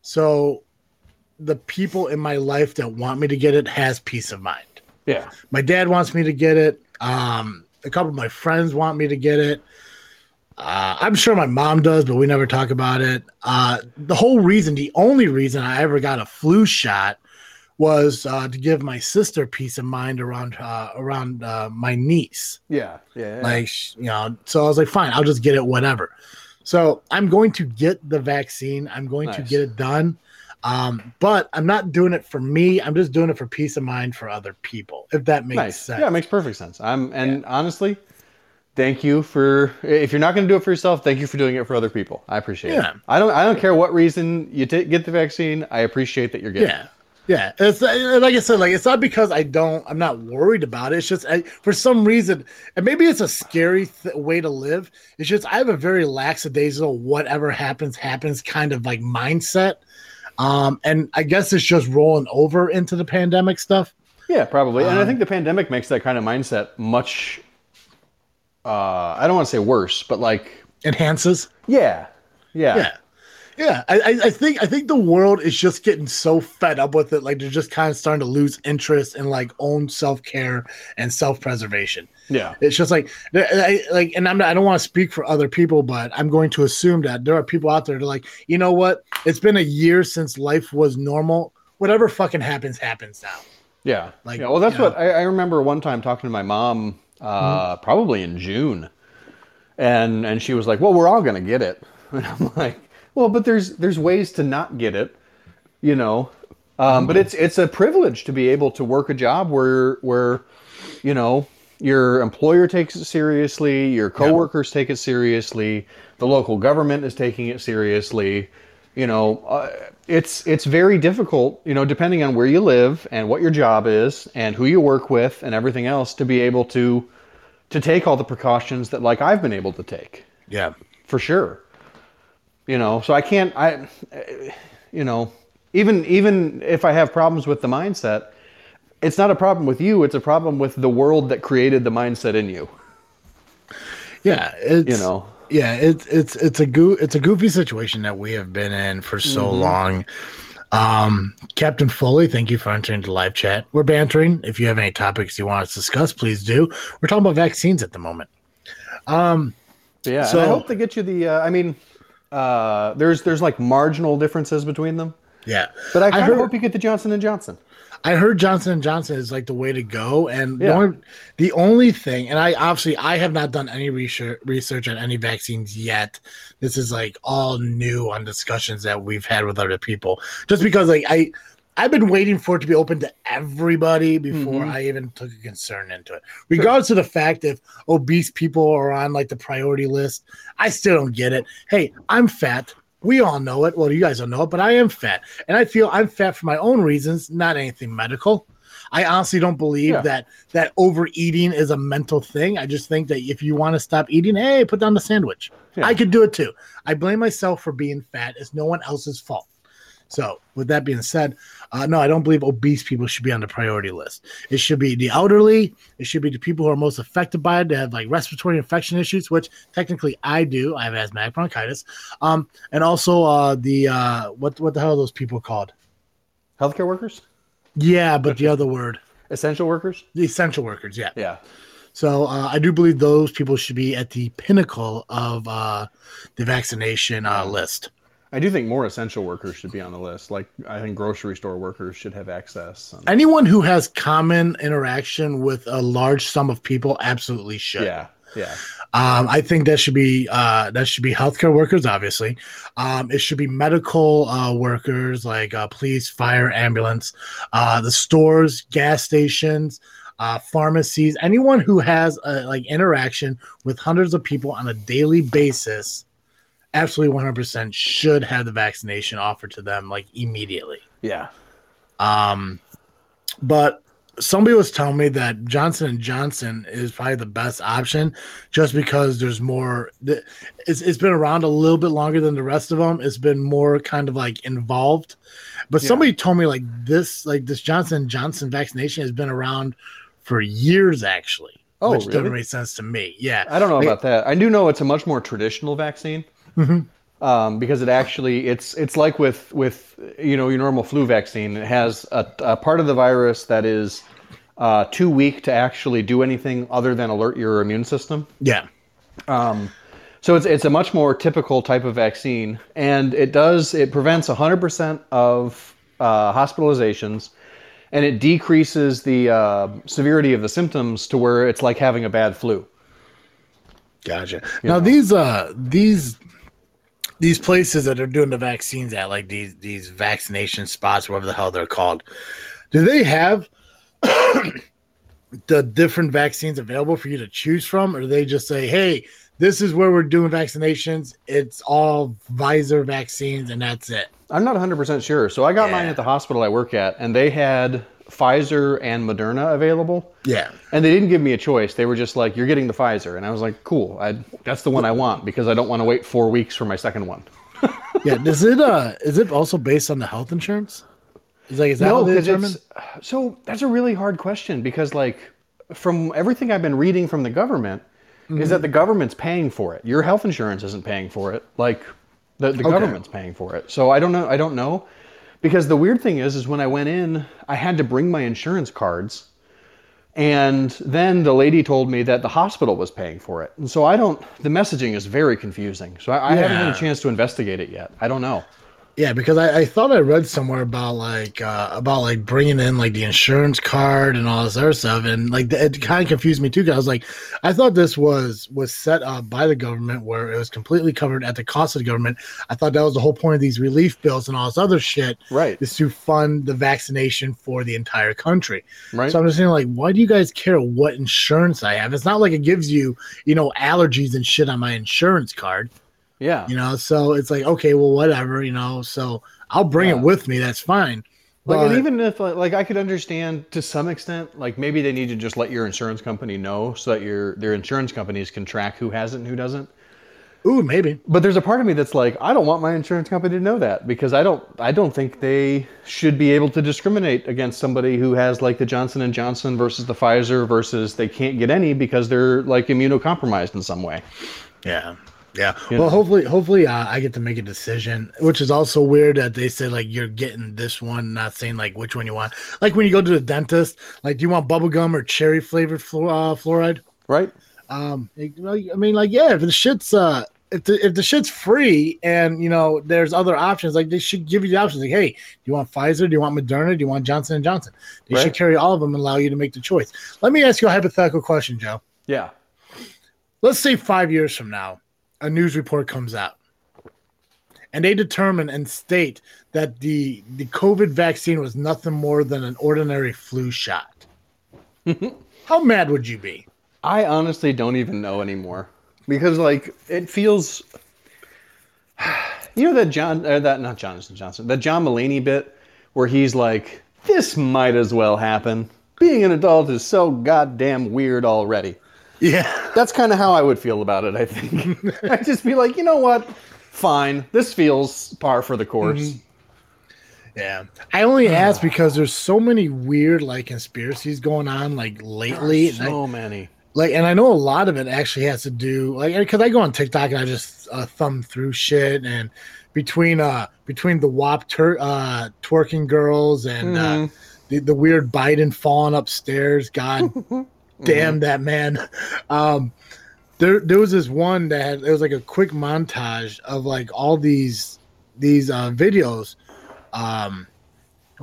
so the people in my life that want me to get it has peace of mind Yeah. my dad wants me to get it um a couple of my friends want me to get it uh, I'm sure my mom does, but we never talk about it. Uh, the whole reason, the only reason I ever got a flu shot was uh, to give my sister peace of mind around uh, around uh, my niece. Yeah. Yeah. yeah. Like you know, so I was like, fine, I'll just get it, whatever. So I'm going to get the vaccine. I'm going to get it done. Um, but I'm not doing it for me. I'm just doing it for peace of mind for other people. If that makes nice. sense. Yeah, it makes perfect sense. I'm and honestly, thank you for if you're not going to do it for yourself, thank you for doing it for other people. I appreciate Yeah. it. I don't I don't care what reason you ta get the vaccine. I appreciate that you're getting. it. Yeah. Yeah, it's uh, like I said, like it's not because I don't, I'm not worried about it. It's just I, for some reason, and maybe it's a scary th- way to live. It's just I have a very lackadaisical, whatever happens, happens kind of like mindset. Um, and I guess it's just rolling over into the pandemic stuff. Yeah, probably. and I Um, think the pandemic makes that kind of mindset much. Uh, I don't want to say worse, but like, Enhances. yeah, yeah, Yeah. Yeah, I, I- think I think the world is just getting so fed up with it, like they're just kind of starting to lose interest in like own self care and self preservation. yeah. It's just like, I, like, and I'm not, I don't want to speak for other people, but I'm going to assume that there are people out there that are like, you know what? It's been a year since life was normal. Whatever fucking happens, happens now. Yeah. Like, yeah. Well, that's what I, I remember one time talking to my mom, uh, Mm-hmm. probably in June, and and she was like, "Well, we're all gonna get it," and I'm like, "Well, but there's there's ways to not get it, you know." Um, but it's it's a privilege to be able to work a job where where, you know, your employer takes it seriously, your coworkers take it seriously, the local government is taking it seriously. You know, uh, it's it's very difficult, you know, depending on where you live and what your job is and who you work with and everything else to be able to to take all the precautions that like I've been able to take Yeah. for sure. You know, so I can't I you know, even even if I have problems with the mindset, it's not a problem with you, it's a problem with the world that created the mindset in you. Yeah. It's, You know. yeah, it's, it's, it's a goo, it's a goofy situation that we have been in for so Mm-hmm. long. Um, Captain Foley, thank you for entering the live chat. We're bantering. If you have any topics you want us to discuss, please do. We're talking about vaccines at the moment. Um, Yeah, So- I hope they get you the uh, I mean uh, there's there's like marginal differences between them. yeah. But I kind heard- of hope you get the Johnson and Johnson. I heard Johnson and Johnson is like the way to go, and the, only, the only thing, and I obviously I have not done any research research on any vaccines yet. This is like all new on discussions that we've had with other people, just because like I I've been waiting for it to be open to everybody before Mhm. I even took a concern into it. Regardless of the fact if obese people are on like the priority list, I still don't get it. Hey, I'm fat. We all know it. Well, you guys don't know it, but I am fat. And I feel I'm fat for my own reasons, not anything medical. I honestly don't believe Yeah. that that overeating is a mental thing. I just think that if you want to stop eating, hey, put down the sandwich. Yeah. I could do it too. I blame myself for being fat. It's no one else's fault. So, with that being said, uh, no, I don't believe obese people should be on the priority list. It should be the elderly. It should be the people who are most affected by it. That have like respiratory infection issues, which technically I do. I have asthmatic bronchitis. Um, and also uh, the uh, what what the hell are those people called? Healthcare workers, Yeah, but the other word, essential workers. the essential workers. Yeah. Yeah, So uh, I do believe those people should be at the pinnacle of uh, the vaccination uh, list. I do think more essential workers should be on the list. Like I think grocery store workers should have access. And, Anyone who has common interaction with a large sum of people absolutely should. yeah, yeah, Um, I think that should be uh, that should be healthcare workers, obviously. Um, it should be medical uh, workers like uh, police, fire, ambulance, uh, the stores, gas stations, uh, pharmacies. Anyone who has uh, like interaction with hundreds of people on a daily basis, absolutely one hundred percent should have the vaccination offered to them like immediately. yeah. Um, but somebody was telling me that Johnson and Johnson is probably the best option, just because there's more. It's it's been around a little bit longer than the rest of them. It's been more kind of like involved. But Yeah. somebody told me like this, like this Johnson and Johnson vaccination has been around for years actually. Oh, which doesn't make sense to me. Yeah. I don't know Like- about that. I do know it's a much more traditional vaccine. Mhm. Um, because it actually it's it's like with with you know your normal flu vaccine. It has a, a part of the virus that is uh, too weak to actually do anything other than alert your immune system. Yeah. Um, so it's it's a much more typical type of vaccine, and it does it prevents 100% of uh, hospitalizations, and it decreases the uh, severity of the symptoms to where it's like having a bad flu. Gotcha. Now these uh these these places that are doing the vaccines at like these these vaccination spots, whatever the hell they're called, do they have the different vaccines available for you to choose from, or do they just say, "Hey, this is where we're doing vaccinations. It's all Pfizer vaccines, and that's it." I'm not 100% sure. So I got mine at the hospital I work at, and they had Pfizer and Moderna available. Yeah. And they didn't give me a choice. They were just like, "You're getting the Pfizer," and I was like, "Cool. I, that's the one I want because I don't want to wait four weeks for my second one." Yeah. Does it uh is it also based on the health insurance? Is like is that how they 'cause determine? so that's a really hard question because, like, from everything I've been reading from the government, is that the government's paying for it. Your health insurance isn't paying for it. Like, the, the government's paying for it. So I don't know. I don't know because the weird thing is, is when I went in, I had to bring my insurance cards. And then the lady told me that the hospital was paying for it. And so I don't, the messaging is very confusing. So I, I haven't had a chance to investigate it yet. I don't know. Yeah, because I, I thought I read somewhere about like uh, about like bringing in like the insurance card and all this other stuff, and like it kind of confused me too. Because I was like, I thought this was was set up by the government where it was completely covered at the cost of the government. I thought that was the whole point of these relief bills and all this other shit, Right. is to fund the vaccination for the entire country. Right. So I'm just saying, like, why do you guys care what insurance I have? It's not like it gives you, you know, allergies and shit on my insurance card yeah. you know so it's like okay well whatever you know so i'll bring Yeah. it with me that's fine Like, but and even if like, like I could understand to some extent, like maybe they need to just let your insurance company know so that your their insurance companies can track who has it and who doesn't. ooh maybe But there's a part of me that's like, I don't want my insurance company to know that because I don't I don't think they should be able to discriminate against somebody who has like the Johnson and Johnson versus the Pfizer versus they can't get any because they're like immunocompromised in some way. yeah yeah. You well know. hopefully hopefully uh, i get to make a decision which is also weird that they say like you're getting this one not saying like which one you want. Like when you go to the dentist like do you want bubble gum or cherry flavored fluor- uh, fluoride? Right? um i mean like yeah if the shit's uh if the, if the shit's free and you know there's other options like they should give you the options like hey do you want pfizer? Do you want moderna? Do you want johnson and johnson? They should carry all of them and allow you to make the choice. Let me ask you a hypothetical question joe. Yeah. let's say five years from now a news report comes out and they determine and state that the the covid vaccine was nothing more than an ordinary flu shot how mad would you be I honestly don't even know anymore because like it feels. You know that John, uh, that not Jonathan Johnson, that John Mulaney bit where he's like, "This might as well happen. Being an adult is so goddamn weird already." Yeah That's kind of how I would feel about it. I think I'd just be like, you know what, fine. This feels par for the course. Yeah. I only ask because there's so many weird like conspiracies going on like lately. and I- So many. like and I know a lot of it actually has to do like because I go on TikTok and I just uh, thumb through shit and between uh between the WAP tur- uh twerking girls and uh, Mhm. the, the weird Biden falling upstairs, God damn that man. Um, there there was this one that had, it was like a quick montage of like all these these uh, videos um,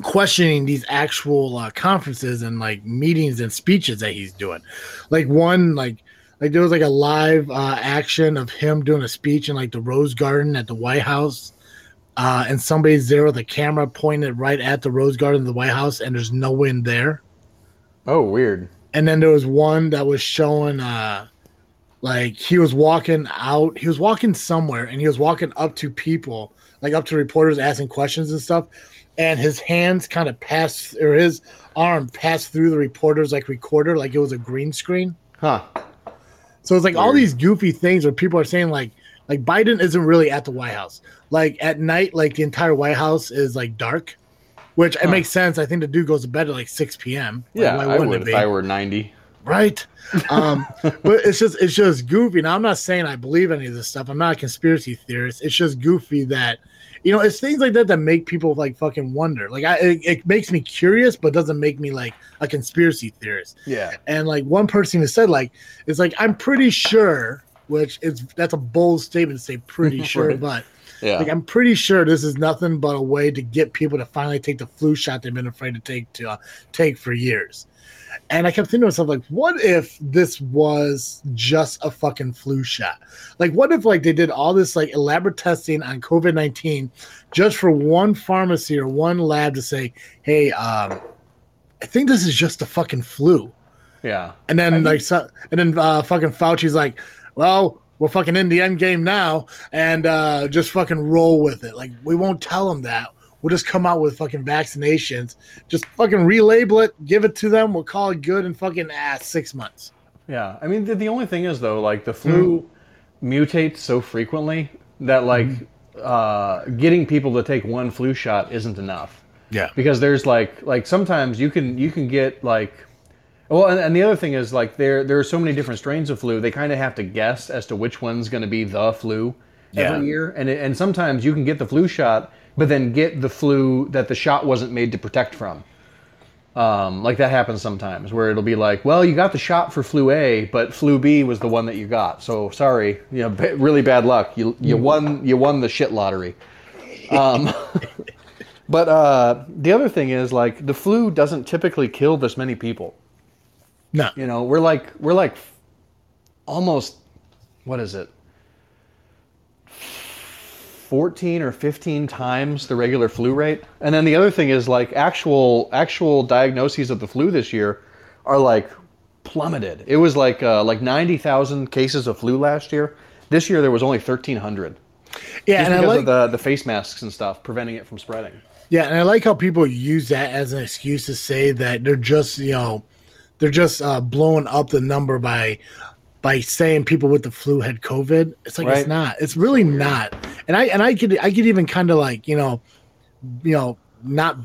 questioning these actual uh, conferences and like meetings and speeches that he's doing. Like one like like there was like a live uh, action of him doing a speech in like the Rose Garden at the White House. Uh, and somebody's there with a camera pointed right at the Rose Garden of the White House, and there's no one there. Oh, weird. And then there was one that was showing uh like he was walking out, he was walking somewhere and he was walking up to people, like up to reporters asking questions and stuff. And his hands kind of passed or his arm passed through the reporter's like recorder, like it was a green screen. Huh. So it's like all these goofy things where people are saying like like Biden isn't really at the White House. Like at night, like the entire White House is like dark, which it makes sense. I think the dude goes to bed at like six p.m. Like, Yeah, I wouldn't would if? I were 90. right? Um, but it's just it's just goofy. Now I'm not saying I believe any of this stuff. I'm not a conspiracy theorist. It's just goofy that you know it's things like that that make people like fucking wonder. Like I, it, it makes me curious, but doesn't make me like a conspiracy theorist. Yeah. And like one person has said, like it's like I'm pretty sure, which is that's a bold statement to say pretty sure, Right. but Yeah. like I'm pretty sure this is nothing but a way to get people to finally take the flu shot they've been afraid to take to uh, take for years. And I kept thinking to myself, like, what if this was just a fucking flu shot? Like, what if like they did all this like elaborate testing on COVID nineteen just for one pharmacy or one lab to say, hey, um, I think this is just a fucking flu. yeah. And then I like so, and then uh, fucking Fauci's like, well, we're fucking in the end game now, and uh, just fucking roll with it. Like we won't tell them that. We'll just come out with fucking vaccinations. Just fucking relabel it, give it to them. We'll call it good and fucking ass six months. Yeah, I mean the, the only thing is though, like the flu mutates so frequently that like uh, getting people to take one flu shot isn't enough Yeah. because there's like like sometimes you can you can get like well and, and the other thing is like there there are so many different strains of flu they kind of have to guess as to which one's going to be the flu Yeah. every year and it, and sometimes you can get the flu shot but then get the flu that the shot wasn't made to protect from um, like that happens sometimes where it'll be like, well, you got the shot for flu A, but flu B was the one that you got. So sorry, you know, ba- really bad luck. You you won you won the shit lottery. Um, but uh, the other thing is like the flu doesn't typically kill this many people. No. You know, we're like we're like almost what is it? 14 or 15 times the regular flu rate. And then the other thing is like actual actual diagnoses of the flu this year are like plummeted. It was like uh, like 90,000 cases of flu last year. This year there was only 1300. Yeah, Just and I like of the the face masks and stuff preventing it from spreading. Yeah, and I like how people use that as an excuse to say that they're just, you know, they're just uh, blowing up the number by by saying people with the flu had COVID. It's like Right. it's not. It's really not. And I and I could I could even kind of like you know, you know, not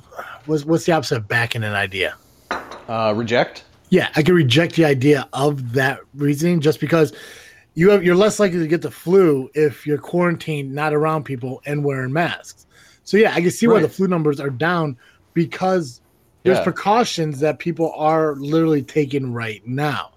what's what's the opposite of backing an idea? Uh, reject? Yeah, I could reject the idea of that reasoning just because you have you're less likely to get the flu if you're quarantined, not around people, and wearing masks. So yeah, I can see why the flu numbers are down because there's Yeah. precautions that people are literally taking right now.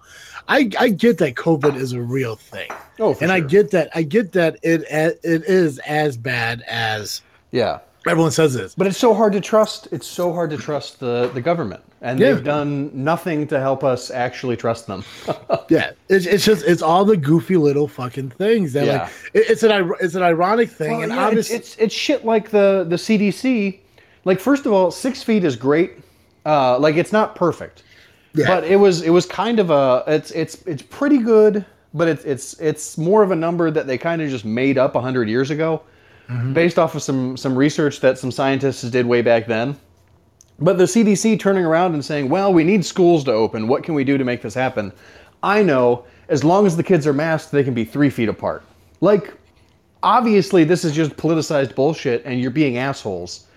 I, I get that COVID is a real thing, Oh, for and I get that I get that it it is as bad as yeah. everyone says this. But it's so hard to trust. It's so hard to trust the, the government, and Yeah. they've done nothing to help us actually trust them. Yeah, it's, it's just it's all the goofy little fucking things that Yeah. like it, it's an it's an ironic thing, Well, and yeah, it's, obviously it's it's shit like the the CDC. Like first of all, six feet is great. Uh, like it's not perfect, Yeah. but it was it was kind of a it's it's it's pretty good. But it's it's it's more of a number that they kind of just made up hundred years ago, based off of some some research that some scientists did way back then. But the CDC turning around and saying, "Well, we need schools to open. What can we do to make this happen?" I know as long as the kids are masked, they can be three feet apart. Like obviously this is just politicized bullshit and you're being assholes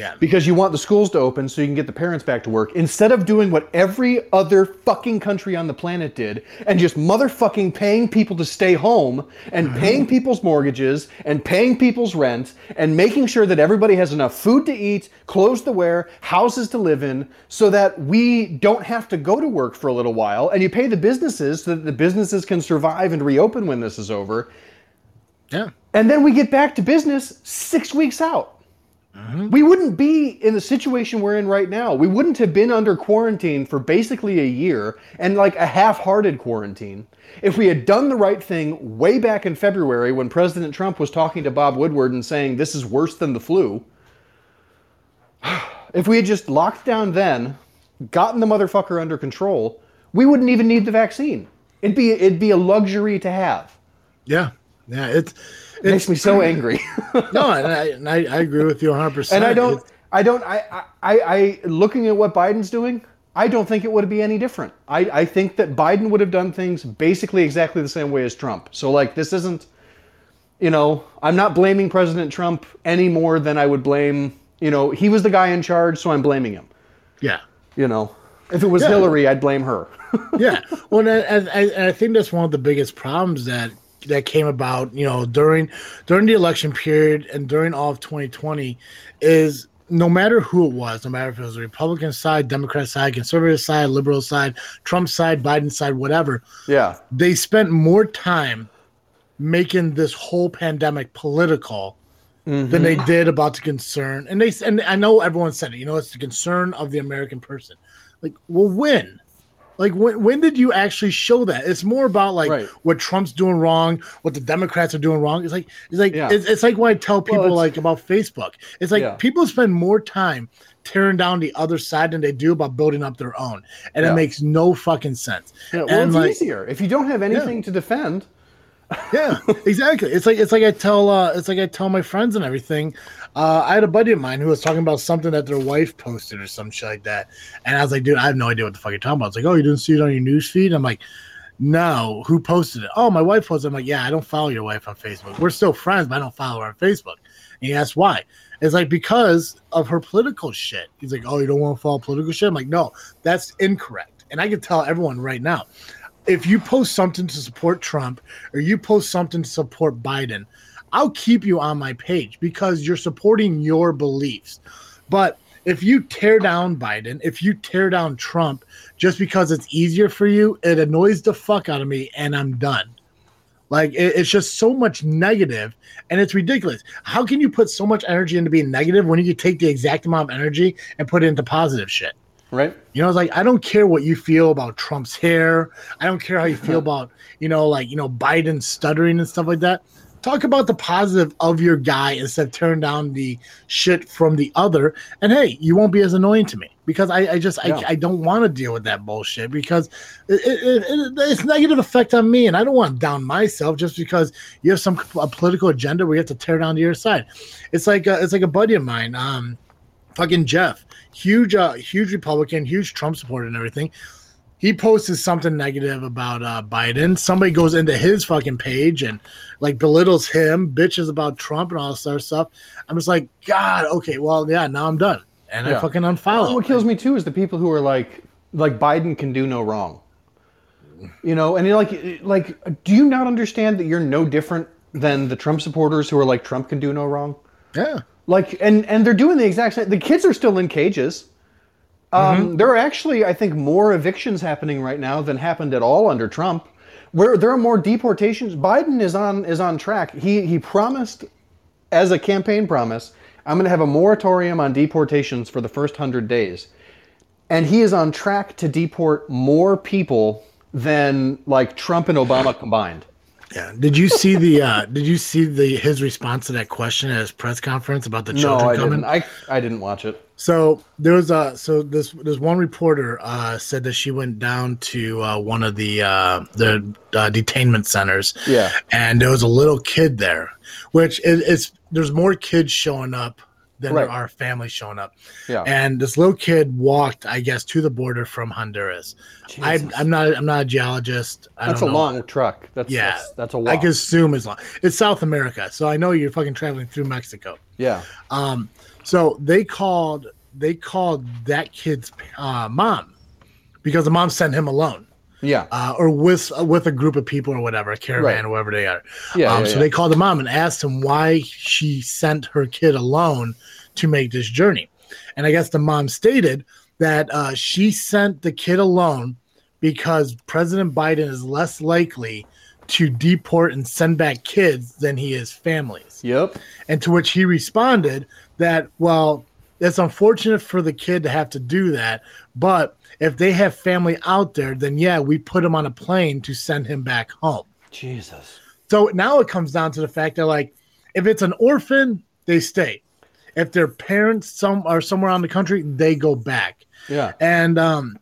Yeah. Because you want the schools to open so you can get the parents back to work instead of doing what every other fucking country on the planet did and just motherfucking paying people to stay home and paying people's mortgages and paying people's rent and making sure that everybody has enough food to eat, clothes to wear, houses to live in so that we don't have to go to work for a little while and you pay the businesses so that the businesses can survive and reopen when this is over. Yeah. And then we get back to business six weeks out. Mm-hmm. We wouldn't be in the situation we're in right now. We wouldn't have been under quarantine for basically a year and like a half hearted quarantine if we had done the right thing way back in February when President Trump was talking to Bob Woodward and saying this is worse than the flu. If we had just locked down then, gotten the motherfucker under control, we wouldn't even need the vaccine. It'd be it'd be a luxury to have. Yeah. Yeah. It's, It makes me so angry. no, and I, and I, I agree with you 100%. and I don't, I don't, I, I, I, looking at what Biden's doing, I don't think it would be any different. I, I think that Biden would have done things basically exactly the same way as Trump. So like, this isn't, you know, I'm not blaming President Trump any more than I would blame, you know, he was the guy in charge, so I'm blaming him. yeah. You know, if it was Yeah. Hillary, I'd blame her. yeah. Well, and I, I, I think that's one of the biggest problems that that came about, you know, during during the election period and during all of 2020 is no matter who it was, no matter if it was the Republican side, Democrat side, conservative side, liberal side, Trump side, Biden side, whatever, yeah. they spent more time making this whole pandemic political than they mm-hmm. did about the concern. And they and I know everyone said it. You know, it's the concern of the American person. Like, well, when? Like when when did you actually show that? It's more about like Right. what Trump's doing wrong, what the Democrats are doing wrong. It's like it's like Yeah. it's, it's like when I tell people it's- like about Facebook. It's like Yeah. people spend more time tearing down the other side than they do about building up their own, and Yeah. it makes no fucking sense. Well, and it's like, easier if you don't have anything to defend. yeah, exactly. It's like it's like I tell uh it's like I tell my friends and everything. Uh I had a buddy of mine who was talking about something that their wife posted or some shit like that. And I was like, dude, I have no idea what the fuck you're talking about. It's like, oh, you didn't see it on your news feed? I'm like, no, who posted it? Oh, my wife posted. I'm like, yeah, I don't follow your wife on Facebook. We're still friends, but I don't follow her on Facebook. And he asked why. It's like because of her political shit. He's like, oh, you don't want to follow political shit? I'm like, no, that's incorrect. And I can tell everyone right now if you post something to support Trump or you post something to support Biden, I'll keep you on my page because you're supporting your beliefs. But if you tear down Biden, if you tear down Trump just because it's easier for you, it annoys the fuck out of me and I'm done. Like it- it's just so much negative and it's ridiculous. How can you put so much energy into being negative when you could take the exact amount of energy and put it into positive shit? Right? You know, it's like I don't care what you feel about Trump's hair. I don't care how you feel about, you know, like, you know, Biden stuttering and stuff like that. Talk about the positive of your guy instead of tearing down the shit from the other. And hey, you won't be as annoying to me because I, I just Yeah. I, I don't want to deal with that bullshit because it, it, it, it's negative effect on me and I don't want to down myself just because you have some a political agenda where you have to tear down the other side. It's like a, it's like a buddy of mine, um, fucking Jeff, huge uh, huge Republican, huge Trump supporter and everything. He posted something negative about uh, Biden. Somebody goes into his fucking page and like belittles him, bitches about Trump and all this other stuff. I'm just like, God, okay, well, yeah, now I'm done, and I Yeah. fucking unfollow. What kills me too is the people who are like, like Biden can do no wrong. You know, and you're like, like, do you not understand that you're no different than the Trump supporters who are like Trump can do no wrong? Yeah, Like, and and they're doing the exact same. The kids are still in cages. Um, There are actually, I think, more evictions happening right now than happened at all under Trump. Where there are more deportations. Biden is on is on track. He he promised, as a campaign promise, I'm going to have a moratorium on deportations for the first hundred days, and he is on track to deport more people than like Trump and Obama combined. yeah. Did you see the? uh Did you see the his response to that question at his press conference about the children No, I coming? didn't. I I didn't watch it. So there was a so this this one reporter uh, said that she went down to uh, one of the uh, the uh, detainment centers. Yeah. and there was a little kid there, which is, is there's more kids showing up than there are families showing up. Yeah. And this little kid walked, I guess, to the border from Honduras. I, I'm not I'm not a geologist. I That's a know. long truck. That's Yeah, that's, that's a I walk. can assume it's long. It's South America, so I know you're fucking traveling through Mexico. yeah. Um, So they called they called that kid's uh, mom because the mom sent him alone. Yeah. Uh, or with uh, with a group of people or whatever, a caravan Right. or whatever they are. Yeah, Um, yeah, so yeah. they called the mom and asked him why she sent her kid alone to make this journey. And I guess the mom stated that uh, she sent the kid alone because President Biden is less likely to deport and send back kids than he is families. Yep. And to which he responded that, well, it's unfortunate for the kid to have to do that, but if they have family out there, then yeah, we put him on a plane to send him back home. Jesus. So now it comes down to the fact that like if it's an orphan, they stay. If their parents some are somewhere on the country, they go back. Yeah. And um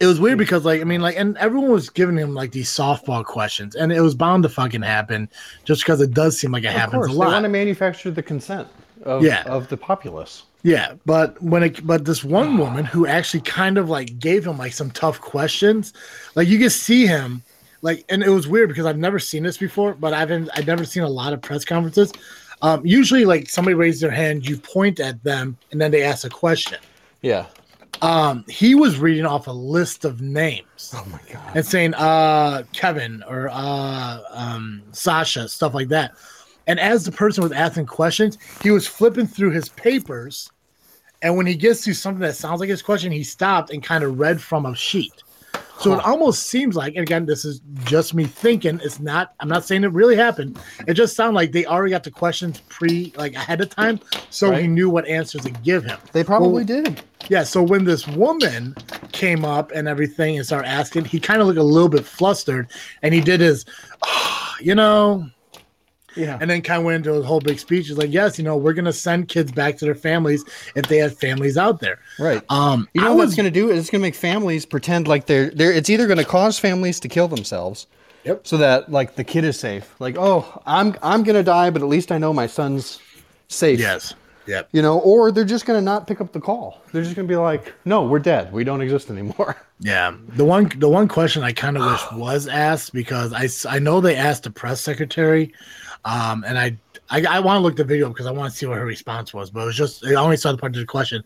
it was weird because like I mean like and everyone was giving him like these softball questions and it was bound to fucking happen just because it does seem like it Of happens course, a lot. they want to manufacture the consent of, Yeah. of the populace. Yeah, but when it but this one woman who actually kind of like gave him like some tough questions, like you could see him, like, and it was weird because I've never seen this before, but I've been, I've never seen a lot of press conferences. Um, usually, like somebody raises their hand, you point at them, and then they ask a question. Yeah. Um, he was reading off a list of names Oh my god. and saying uh Kevin or uh um Sasha, stuff like that. And as the person was asking questions, he was flipping through his papers. And when he gets to something that sounds like his question, he stopped and kind of read from a sheet. So it almost seems like, and again, this is just me thinking. It's not. I'm not saying it really happened. It just sounded like they already got the questions pre, like ahead of time, so he knew what answers to give him. They probably Well, did. yeah, so when this woman came up and everything and started asking, he kind of looked a little bit flustered and he did his, "Ah, you know, Yeah. and then kind of went into a whole big speech. He's like, yes, you know, we're going to send kids back to their families if they have families out there. right. Um, You I know what was- it's going to do? It's going to make families pretend like they're they're. It's either going to cause families to kill themselves, Yep. so that like the kid is safe. Like, oh, I'm I'm going to die, but at least I know my son's safe. Yes. Yep. You know, or they're just going to not pick up the call. They're just going to be like, no, we're dead. We don't exist anymore. Yeah. The one the one question I kind of wish was asked because I I know they asked the press secretary, um, and I I, I want to look the video because I want to see what her response was, but it was just I only saw the part of the question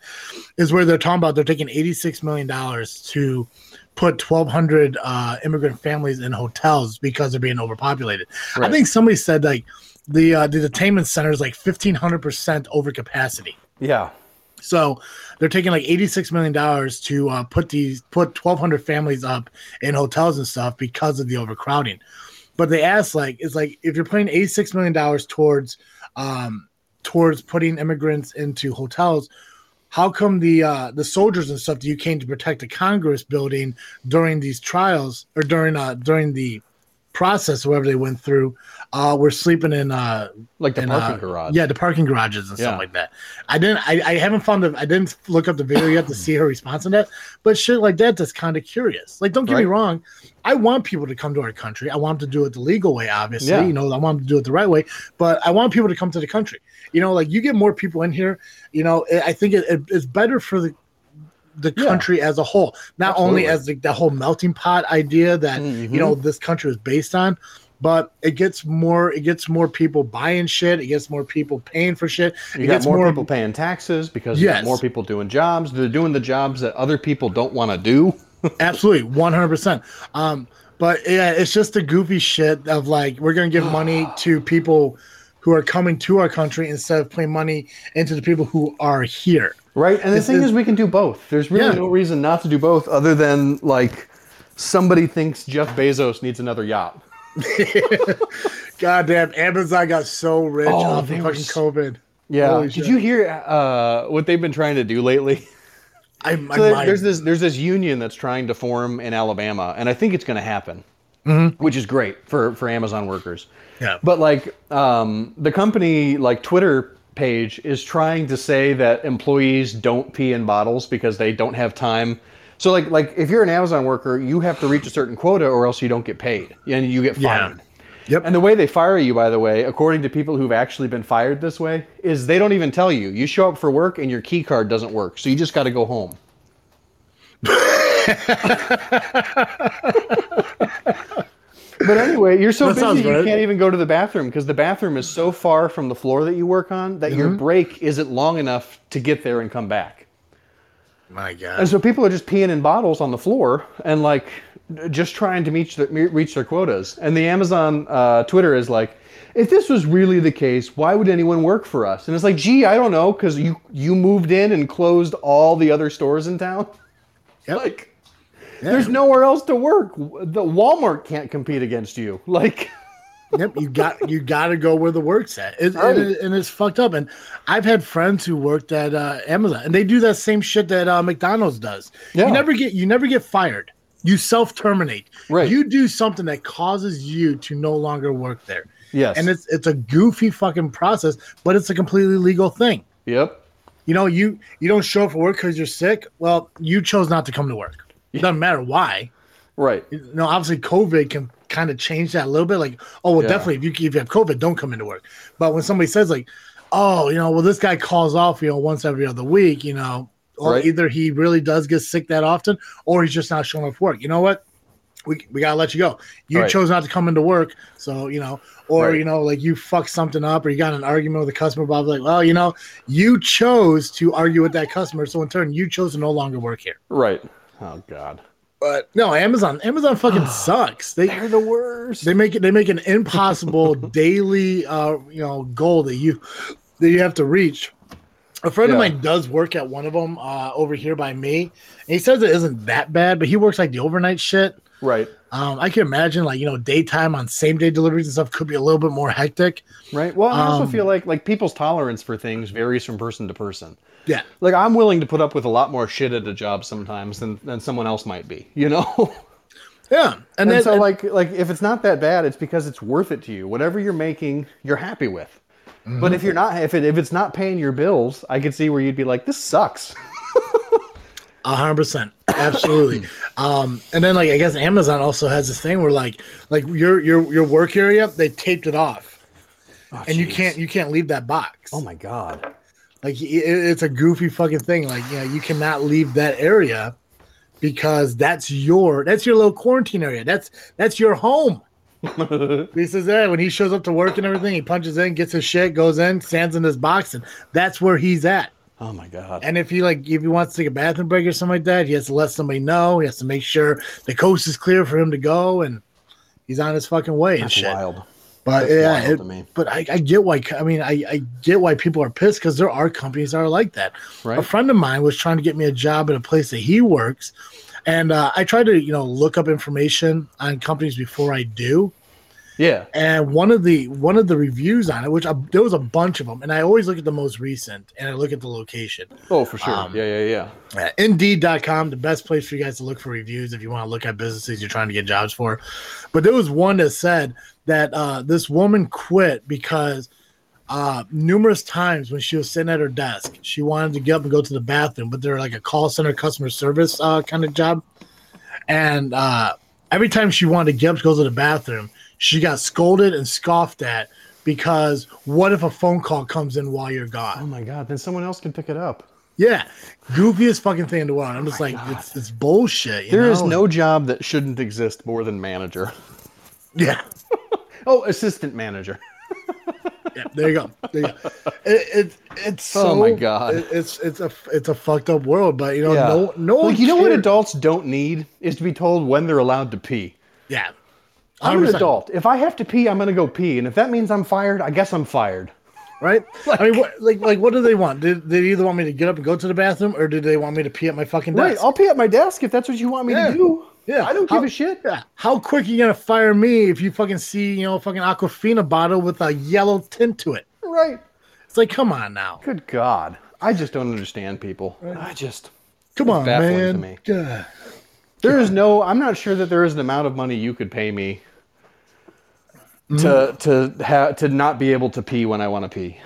is where they're talking about they're taking eighty six million dollars to put twelve hundred uh, immigrant families in hotels because they're being overpopulated. I think somebody said like the uh, the detainment center is like fifteen hundred percent over capacity. Yeah. So they're taking like eighty-six million dollars to uh, put these put twelve hundred families up in hotels and stuff because of the overcrowding. But they asked like it's like if you're putting eighty-six million dollars towards um, towards putting immigrants into hotels, how come the uh, the soldiers and stuff that you came to protect the Congress building during these trials or during uh, during the process, whatever they went through, uh, were sleeping in uh, Like the in, parking uh, garage. Yeah, the parking garages and Yeah. stuff like that. I didn't. I, I haven't found the. I didn't look up the video yet to see her response on that. But shit like that, that's kind of curious. Like, don't get me wrong. I want people to come to our country. I want them to do it the legal way, obviously. Yeah. You know, I want them to do it the right way. But I want people to come to the country. You know, like you get more people in here. You know, I I think it, it- it's better for the the Yeah. country as a whole, not only as the, the whole melting pot idea that Mhm. you know this country was based on but it gets more it gets more people buying shit it gets more people paying for shit You it got gets more, people paying taxes because you Yes. got more people doing jobs. They're doing the jobs that other people don't want to do. absolutely 100% um but yeah it's just the goofy shit of like we're gonna give money to people who are coming to our country instead of putting money into the people who are here Right. And the This thing is- is, we can do both. There's really Yeah. no reason not to do both other than like somebody thinks Jeff Bezos needs another yacht. god damn amazon got so rich Oh, off fucking covid Yeah. Holy Did shit. you hear uh, what they've been trying to do lately? I, I So there- there's this there's this union that's trying to form in Alabama, and I think it's going to happen, which is great for for Amazon workers. Yeah. But like um, the company like Twitter page is trying to say that employees don't pee in bottles because they don't have time. So like like if you're an Amazon worker, you have to reach a certain quota or else you don't get paid and you get fired. Yeah. Yep. And the way they fire you, by the way, according to people who've actually been fired this way, is they don't even tell you. You show up for work and your key card doesn't work, so you just got to go home. But anyway, you're so That busy you can't even go to the bathroom because the bathroom is so far from the floor that you work on that your Mm-hmm. break isn't long enough to get there and come back. My God. And so people are just peeing in bottles on the floor and like just trying to reach their, reach their quotas. And the Amazon uh, Twitter is like, if this was really the case, why would anyone work for us? And it's like, gee, I don't know, because you you moved in and closed all the other stores in town. Yep. Like, there's nowhere else to work. The Walmart can't compete against you. Like, yep, you got you got to go where the work's at, it, Right. and, it- and it's fucked up. And I've had friends who worked at uh, Amazon, and they do that same shit that uh, McDonald's does. Yeah. You never get you never get fired. You self terminate. Right. You do something that causes you to no longer work there. yes, And it's it's a goofy fucking process, but it's a completely legal thing. yep, You know, you you don't show up for work because you're sick. Well, you chose not to come to work. It doesn't matter why. right, You know, obviously COVID can kind of change that a little bit. Like, oh well, Yeah. definitely if you if you have COVID, don't come into work. But when somebody says like, oh, you know, well this guy calls off, you know, once every other week, you know, or Right. either he really does get sick that often, or he's just not showing up for work. You know what? We, we gotta let you go. You Right. chose not to come into work, so you know, or Right. you know, like you fucked something up, or you got an argument with a customer. Bob, like, well, you know, you chose to argue with that customer, so in turn, you chose to no longer work here. right. Oh God, But no, Amazon, Amazon fucking sucks. They they're the worst. they make it they make an impossible daily uh you know goal that you that you have to reach a friend of mine does work at one of them uh over here by me and he says it isn't that bad but he works like the overnight shit right, um i can imagine like you know daytime on same day deliveries and stuff could be a little bit more hectic right. Well, I also Um, feel like like people's tolerance for things varies from person to person. Yeah Like I'm willing to put up with a lot more shit at a job sometimes than, than someone else might be, you know. yeah and, And, then so like like if it's not that bad, it's because it's worth it to you. Whatever you're making, you're happy with. Mm-hmm. But if you're not if it if it's not paying your bills, I could see where you'd be like, this sucks. A hundred percent, absolutely. um, and then like I guess Amazon also has this thing where like like your your your work area they taped it off, and you can't you can't leave that box. Oh my god. Like it, it's a goofy fucking thing. Like you know you cannot leave that area because that's your that's your little quarantine area. That's that's your home. he says that when he shows up to work and everything, he punches in, gets his shit, goes in, stands in his box, and that's where he's at. Oh my god. And if he like if he wants to take a bathroom break or something like that, he has to let somebody know. He has to make sure the coast is clear for him to go, and he's on his fucking way and That's wild. But yeah, it- but I, I get why. I mean, I, I get why people are pissed because there are companies that are like that. Right. A friend of mine was trying to get me a job at a place that he works, and uh, I try to you know look up information on companies before I do. Yeah. And one of the one of the reviews on it, which I, there was a bunch of them, and I always look at the most recent and I look at the location. Oh, for sure. Um, yeah, yeah, yeah. Uh, Indeed.com, the best place for you guys to look for reviews if you want to look at businesses you're trying to get jobs for. But there was one that said that uh, this woman quit because uh, numerous times when she was sitting at her desk, she wanted to get up and go to the bathroom, but they're like a call center customer service uh, kind of job. And uh, every time she wanted to get up to go to the bathroom, she got scolded and scoffed at because what if a phone call comes in while you're gone? Oh my god, then someone else can pick it up. Yeah, goofiest fucking thing in the world. I'm just like, it's it's bullshit. You There know? is no job that shouldn't exist more than manager. Yeah, Oh, assistant manager. yeah. There you go. There you go. It, it it's so, Oh my God. it- it's it's a it's a fucked up world. But you know, Yeah. no no. Like, you know what adults don't need is to be told when they're allowed to pee. Yeah, I'm an adult. If I have to pee, I'm gonna go pee, and if that means I'm fired, I guess I'm fired. right? I mean, what like like what do they want? Did they either want me to get up and go to the bathroom, or did they want me to pee at my fucking Right, desk? I'll pee at my desk if that's what you want me Yeah. to do. Yeah. I don't How- give a shit. Yeah. How quick are you gonna fire me if you fucking see you know fucking Aquafina bottle with a yellow tint to it? Right. It's like, come on now, Good God, I just don't understand people. I just come on, to man. me. God. there is no. I'm not sure that there is an amount of money you could pay me Mm-hmm. to to have to not be able to pee when I want to pee.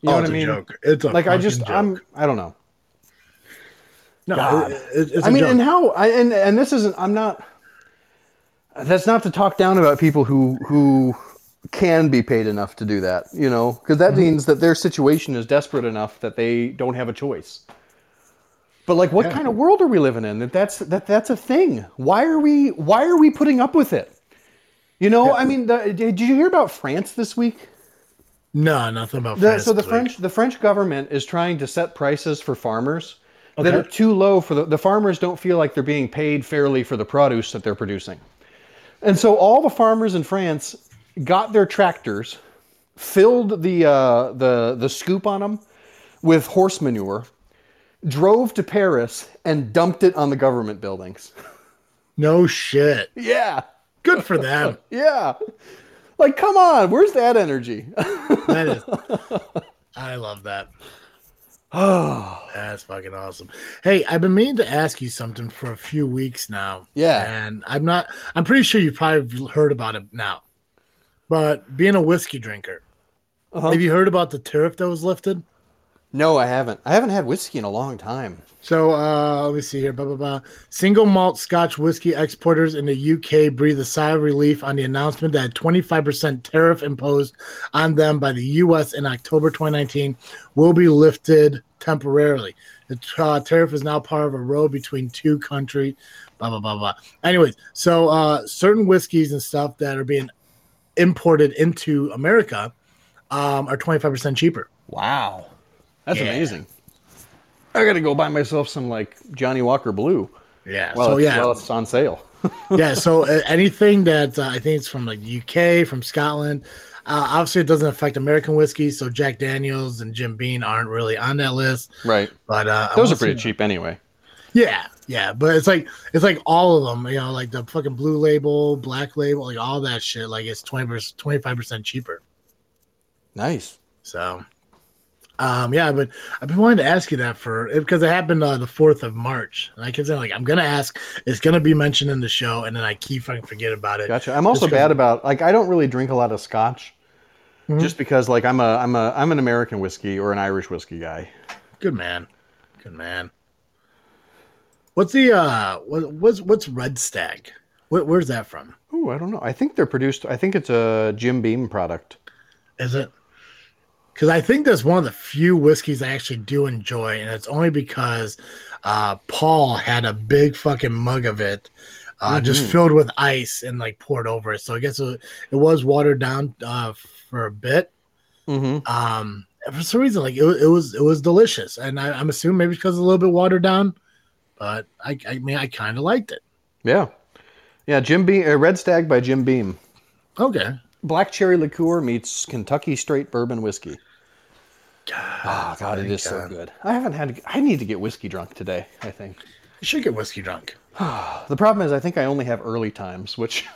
You know oh, what it's I mean? a joke. It's a Like I just joke. I'm I don't know. No, God. it- I mean, joke. and how? I, and and this isn't. I'm not. That's not to talk down about people who who can be paid enough to do that. You know, because that Mm-hmm. means that their situation is desperate enough that they don't have a choice. But like, what Yeah. kind of world are we living in? That that's that that's a thing. Why are we Why are we putting up with it? You know, I mean, the, did you hear about France this week? No, nothing about The, France so the French the French government is trying to set prices for farmers that Okay. are too low for the the farmers don't feel like they're being paid fairly for the produce that they're producing. And so all the farmers in France got their tractors, filled the uh, the the scoop on them with horse manure, drove to Paris and dumped it on the government buildings. No shit. Yeah. Good for them. Yeah. Like come on, where's that energy? That is. I love that. Oh, That's fucking awesome. Hey, I've been meaning to ask you something for a few weeks now. Yeah. And I'm not, I'm pretty sure you've probably heard about it now. But being a whiskey drinker, Uh-huh. have you heard about the tariff that was lifted? No, I haven't. I haven't had whiskey in a long time. So uh, let me see here. Blah, blah, blah. Single malt Scotch whiskey exporters in the UK breathe a sigh of relief on the announcement that a 25% tariff imposed on them by the US in October 2019 will be lifted temporarily. The uh, tariff is now part of a road between two countries. Blah blah blah blah. Anyways, so uh, certain whiskeys and stuff that are being imported into America um, are 25% cheaper. Wow. That's Yeah. amazing. I gotta go buy myself some like Johnnie Walker Blue. Yeah. Well, so it's, yeah, well, it's on sale. yeah. So uh, anything that uh, I think it's from like UK, from Scotland, uh, obviously it doesn't affect American whiskey. So Jack Daniels and Jim Beam aren't really on that list. right. But uh, Those are pretty see- cheap anyway. Yeah, yeah. But it's like it's like all of them. You know, like the fucking blue label, black label, like all that shit. Like it's 20 percent, 25 percent cheaper. Nice. So. Um, yeah, but I've been wanting to ask you that for because it happened uh, the fourth of March, and I kept saying like I'm gonna ask, it's gonna be mentioned in the show, and then I keep fucking forget about it. Gotcha. I'm also bad about like I don't really drink a lot of scotch. Mhm. Just because like I'm a I'm a I'm an American whiskey or an Irish whiskey guy. Good man. Good man. What's the uh what, what's what's Red Stag? Where, where's that from? Oh, I don't know. I think they're produced I think it's a Jim Beam product. Is it? Because I think that's one of the few whiskeys I actually do enjoy, and it's only because uh, Paul had a big fucking mug of it, uh, just Mhm. filled with ice and like poured over it. So I guess it, it was watered down uh, for a bit. Mm-hmm. Um, for some reason, like it, it was it was delicious, and I, I'm assuming maybe because it's a little bit watered down, but I I mean I kind of liked it. Yeah. Yeah, Jim Beam uh, Red Stag by Jim Beam. Okay. Black cherry liqueur meets Kentucky straight bourbon whiskey. God, Oh god, it is so good. I haven't had I need to get whiskey drunk today, I think. You should get whiskey drunk. The problem is I think I only have early times, which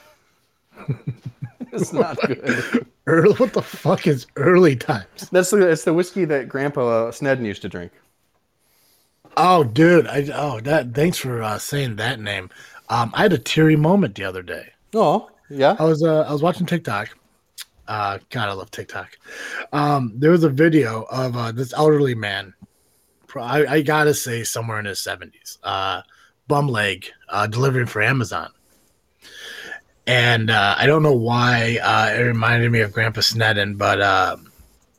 is not good. Early, what the fuck is early times? That's the it's the whiskey that Grandpa Snedden used to drink. Oh, dude. I oh that. Thanks for uh, saying that name. Um, I had a teary moment the other day. Oh, yeah. I was uh, I was watching TikTok. Uh, God, I love TikTok. Um, there was a video of uh, this elderly man. I, I gotta say, somewhere in his seventies. Uh, bum leg, uh, delivering for Amazon. And uh, I don't know why uh, it reminded me of Grandpa Snedden, but uh,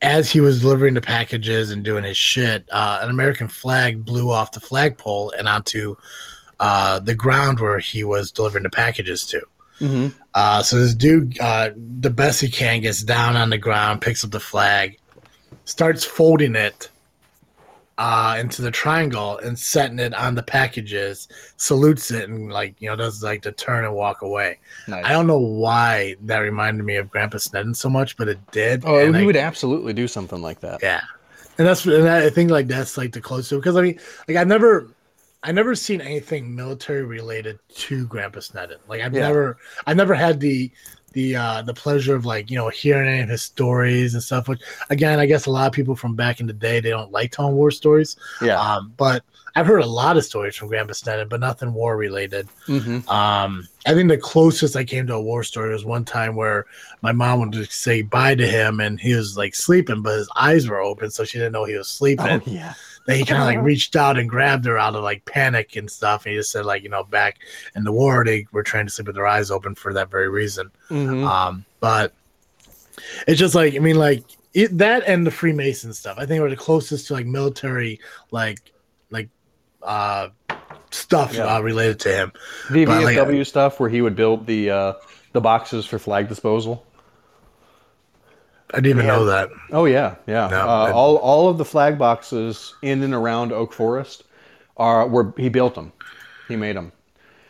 as he was delivering the packages and doing his shit, uh, an American flag blew off the flagpole and onto uh, the ground where he was delivering the packages to. Hmm Uh, so this dude, uh, the best he can, gets down on the ground, picks up the flag, starts folding it uh, into the triangle and setting it on the packages, salutes it, and like you know does like the turn and walk away. Nice. I don't know why that reminded me of Grandpa Snedden so much, but it did. oh, and he I- would absolutely do something like that. yeah, and that's and I think like that's like the closest because I mean like I've never. I never seen anything military related to Grandpa Snedden. Like I've Yeah. never, I've never had the, the, uh, the pleasure of like you know hearing any of his stories and stuff. Which again, I guess a lot of people from back in the day they don't like telling war stories. Yeah. Um, but I've heard a lot of stories from Grandpa Snedden, but nothing war related. hmm Um, I think the closest I came to a war story was one time where my mom wanted to say bye to him and he was like sleeping, but his eyes were open, so she didn't know he was sleeping. Oh yeah. Then he kind of like reached out and grabbed her out of like panic and stuff. And he just said like, you know, back in the war, they were trying to sleep with their eyes open for that very reason. hmm Um, but it's just like I mean, like it, that and the Freemason stuff. I think were the closest to like military, like like uh stuff Yeah. uh, related to him. The But, like, VFW stuff where he would build the uh, the boxes for flag disposal. I didn't even Yeah. know that. Oh yeah, yeah. No, uh, I- all all of the flag boxes in and around Oak Forest are were he built them, he made them,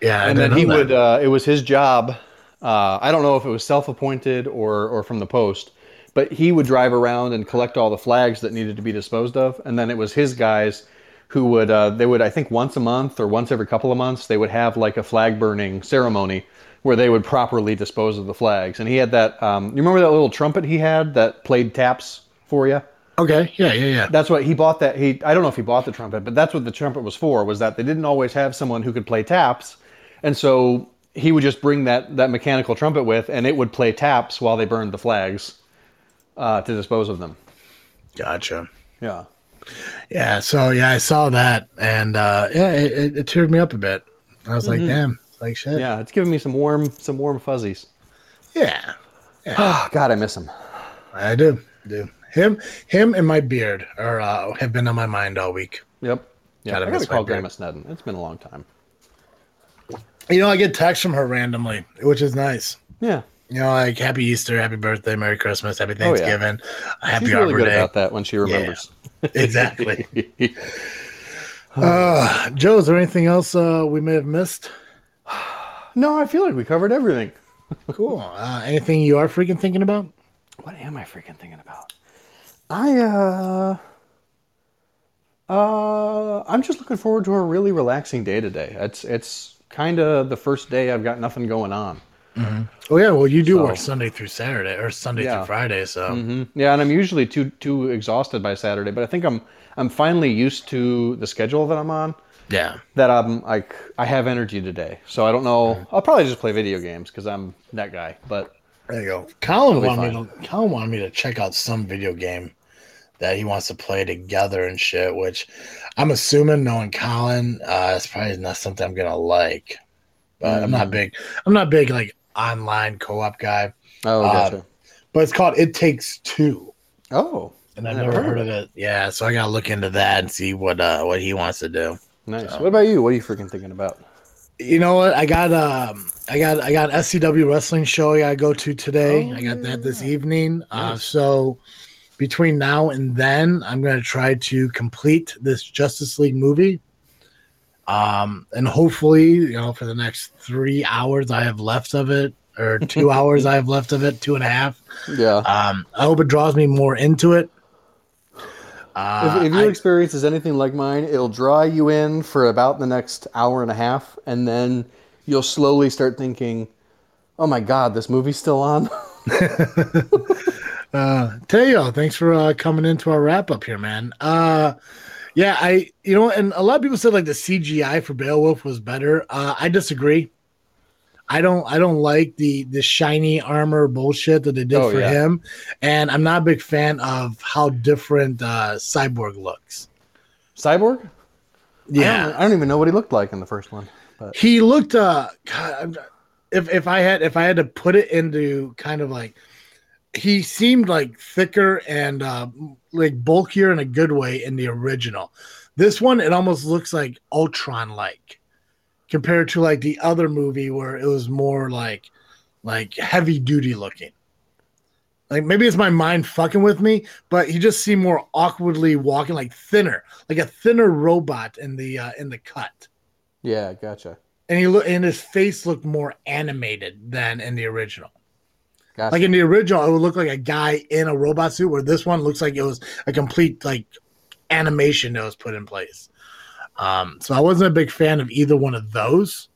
Yeah, I and then didn't he know would. Uh, it was his job. Uh, I don't know if it was self-appointed or or from the post, but he would drive around and collect all the flags that needed to be disposed of, and then it was his guys who would uh, they would I think once a month or once every couple of months they would have like a flag burning ceremony where they would properly dispose of the flags. And he had that. Um, you remember that little trumpet he had that played taps for you? Okay, yeah, yeah, yeah. That's what he bought. That he I don't know if he bought the trumpet, but that's what the trumpet was for. Was that they didn't always have someone who could play taps, and so he would just bring that that mechanical trumpet with, and it would play taps while they burned the flags uh, to dispose of them. Gotcha. Yeah. Yeah, so yeah, I saw that, and uh, yeah, it, it, it teared me up a bit. I was like, damn, like shit. Yeah, it's giving me some warm some warm fuzzies. yeah, Oh, God, I miss him. I do, do. Him, him, and my beard are uh, have been on my mind all week. Yep. Yeah, I gotta call. Grandma Snedden. It's been a long time. You know, I get texts from her randomly, which is nice. Yeah, You know, like Happy Easter, Happy Birthday, Merry Christmas, Happy Oh, yeah. Thanksgiving, Happy she's really Arbor good Day. about that when she remembers. Exactly. uh, Joe, is there anything else uh, we may have missed? No, I feel like we covered everything. Cool. Uh, anything you are freaking thinking about? What am I freaking thinking about? I uh uh I'm just looking forward to a really relaxing day today. It's it's kind of the first day I've got nothing going on. Oh yeah, well you do So- work Sunday through Saturday or Sunday Yeah. through Friday, so hmm Yeah, and I'm usually too too exhausted by Saturday, but I think I'm I'm finally used to the schedule that I'm on. Yeah. That I'm like I have energy today, so I don't know. I'll probably just play video games because I'm that guy. But There you go. Colin Totally wanted me to Colin wanted me to check out some video game that he wants to play together and shit, which I'm assuming knowing Colin, uh, it's probably not something I'm gonna like. But I'm not Mhm. big I'm not big like online co op guy. oh, Uh, gotcha. But it's called It Takes Two. oh, And I've Never never, heard heard of it. Yeah, so I gotta look into that and see what uh what he wants to do. Nice. so- What about you? What are you freaking thinking about? You know what? I got um I got I got SCW wrestling show I gotta go to today. Oh, I got that this yeah. evening. Uh so between now and then I'm gonna try to complete this Justice League movie. Um and hopefully, you know, for the next three hours I have left of it, or two hours I have left of it, two and a half. Yeah. Um I hope it draws me more into it. Uh, if, if your I- experience is anything like mine, it'll draw you in for about the next hour and a half, and then you'll slowly start thinking, "Oh my God, this movie's still on." Uh, Teo, thanks for uh, coming into our wrap up here, man. Uh, yeah, I, you know, and a lot of people said like the CGI for Beowulf was better. Uh, I disagree. I don't, I don't like the the shiny armor bullshit that they did Oh, for yeah. him, and I'm not a big fan of how different uh, Cyborg looks. Cyborg? I Yeah, don't, I don't even know what he looked like in the first one. But he looked. Uh, God, if if I had if I had to put it into kind of like he seemed like thicker and uh, like bulkier in a good way in the original. This one, it almost looks like Ultron like compared to like the other movie where it was more like like heavy duty looking. Like maybe it's my mind fucking with me, but he just seemed more awkwardly walking, like thinner, like a thinner robot in the uh, in the cut. yeah, gotcha. And he look and his face looked more animated than in the original. Gotcha. Like in the original, it would look like a guy in a robot suit, where this one looks like it was a complete like animation that was put in place. Um, so I wasn't a big fan of either one of those.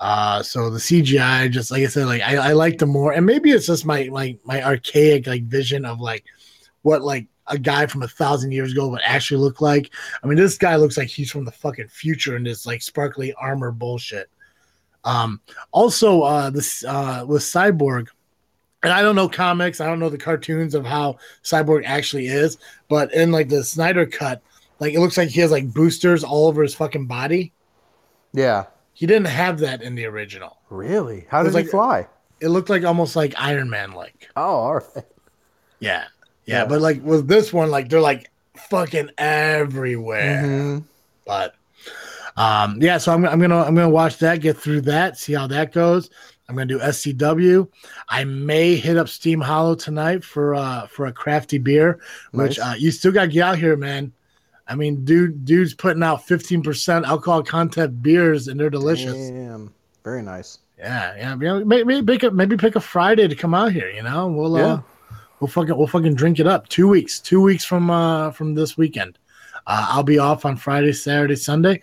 Uh, so the CGI, just like I said, like I, I like the more, and maybe it's just my like my archaic like vision of like what like a guy from a thousand years ago would actually look like. I mean, this guy looks like he's from the fucking future in this like sparkly armor bullshit. Um, also, uh, this uh, with Cyborg, and I don't know comics, I don't know the cartoons of how Cyborg actually is, but in like the Snyder cut, like it looks like he has like boosters all over his fucking body. yeah. He didn't have that in the original. Really? How did he like- fly? It looked like almost like Iron Man like. Oh, all right. Yeah. Yeah, Yeah. but like with this one, like they're like fucking everywhere. Mhm. But um yeah, so I'm I'm gonna I'm gonna watch that, get through that, see how that goes. I'm gonna do SCW. I may hit up Steam Hollow tonight for uh for a crafty beer, which uh, you still got to get out here, man. I mean, dude, dude's putting out 15% alcohol content beers, and they're delicious. Damn. Very nice. Yeah, yeah. Maybe, maybe pick a maybe pick a Friday to come out here. You know, we'll Yeah. uh, we'll fucking we'll fucking drink it up. Two weeks, two weeks from uh from this weekend. Uh, I'll be off on Friday, Saturday, Sunday.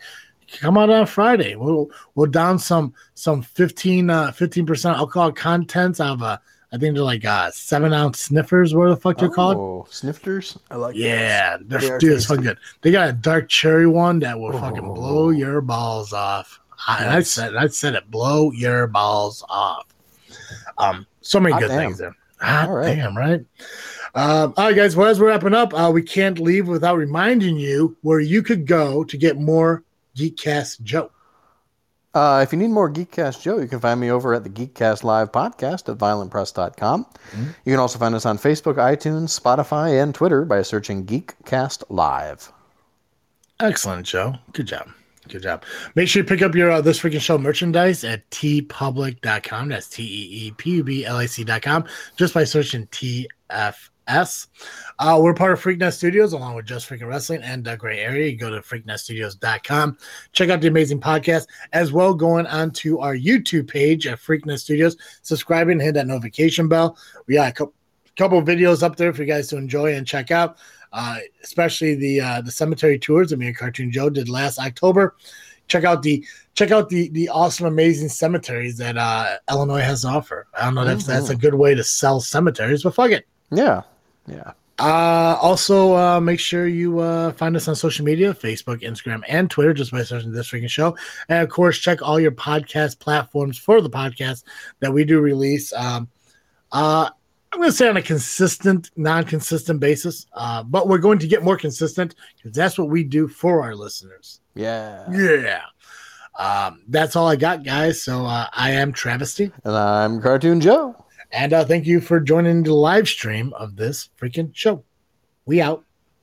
Come out on Friday. We'll we'll down some some 15 uh 15 percent alcohol contents of uh I think they're like uh seven ounce sniffers. Where the fuck they're called? Oh, snifters. I like. Yeah, they're, They dude, it's fucking good. They got a dark cherry one that will fucking blow Oh. your balls off. I, I said, I said it, blow your balls off. Um, so many Hot good things there. Hot All right. damn, right? Um, all right, guys. Well, as we're wrapping up, uh, we can't leave without reminding you where you could go to get more Geekcast Joe. Uh, if you need more Geekcast Joe, you can find me over at the Geekcast Live podcast at violentpress.com. You can also find us on Facebook, iTunes, Spotify, and Twitter by searching Geekcast Live. Excellent, Joe. Good job. Good job. Make sure you pick up your uh, This Freaking Show merchandise at teepublic.com. That's T E E P U B L I C.com just by searching TFS. Uh, we're part of Freaknet Studios along with Just Freaking Wrestling and the Gray Area. You go to freaknetstudios.com. Check out the amazing podcast as well. Going on to our YouTube page at Freaknet Studios. Subscribe and hit that notification bell. We got a couple, couple of videos up there for you guys to enjoy and check out uh, especially the uh, the cemetery tours that me and Cartoon Joe did last October. Check out the check out the the awesome, amazing cemeteries that uh, Illinois has to offer. I don't know if that's a good way to sell cemeteries, but fuck it. Yeah. Yeah. Uh, also, uh, make sure you uh, find us on social media Facebook, Instagram, and Twitter just by searching This Freaking Show. And of course, check all your podcast platforms for the podcast that we do release. Um, uh, I'm going to say on a consistent, non consistent basis, uh, but we're going to get more consistent because that's what we do for our listeners. Yeah. Yeah. Um, that's all I got, guys. So uh, I am Travesty. And I'm Cartoon Joe. And uh, thank you for joining the live stream of this freaking show. We out.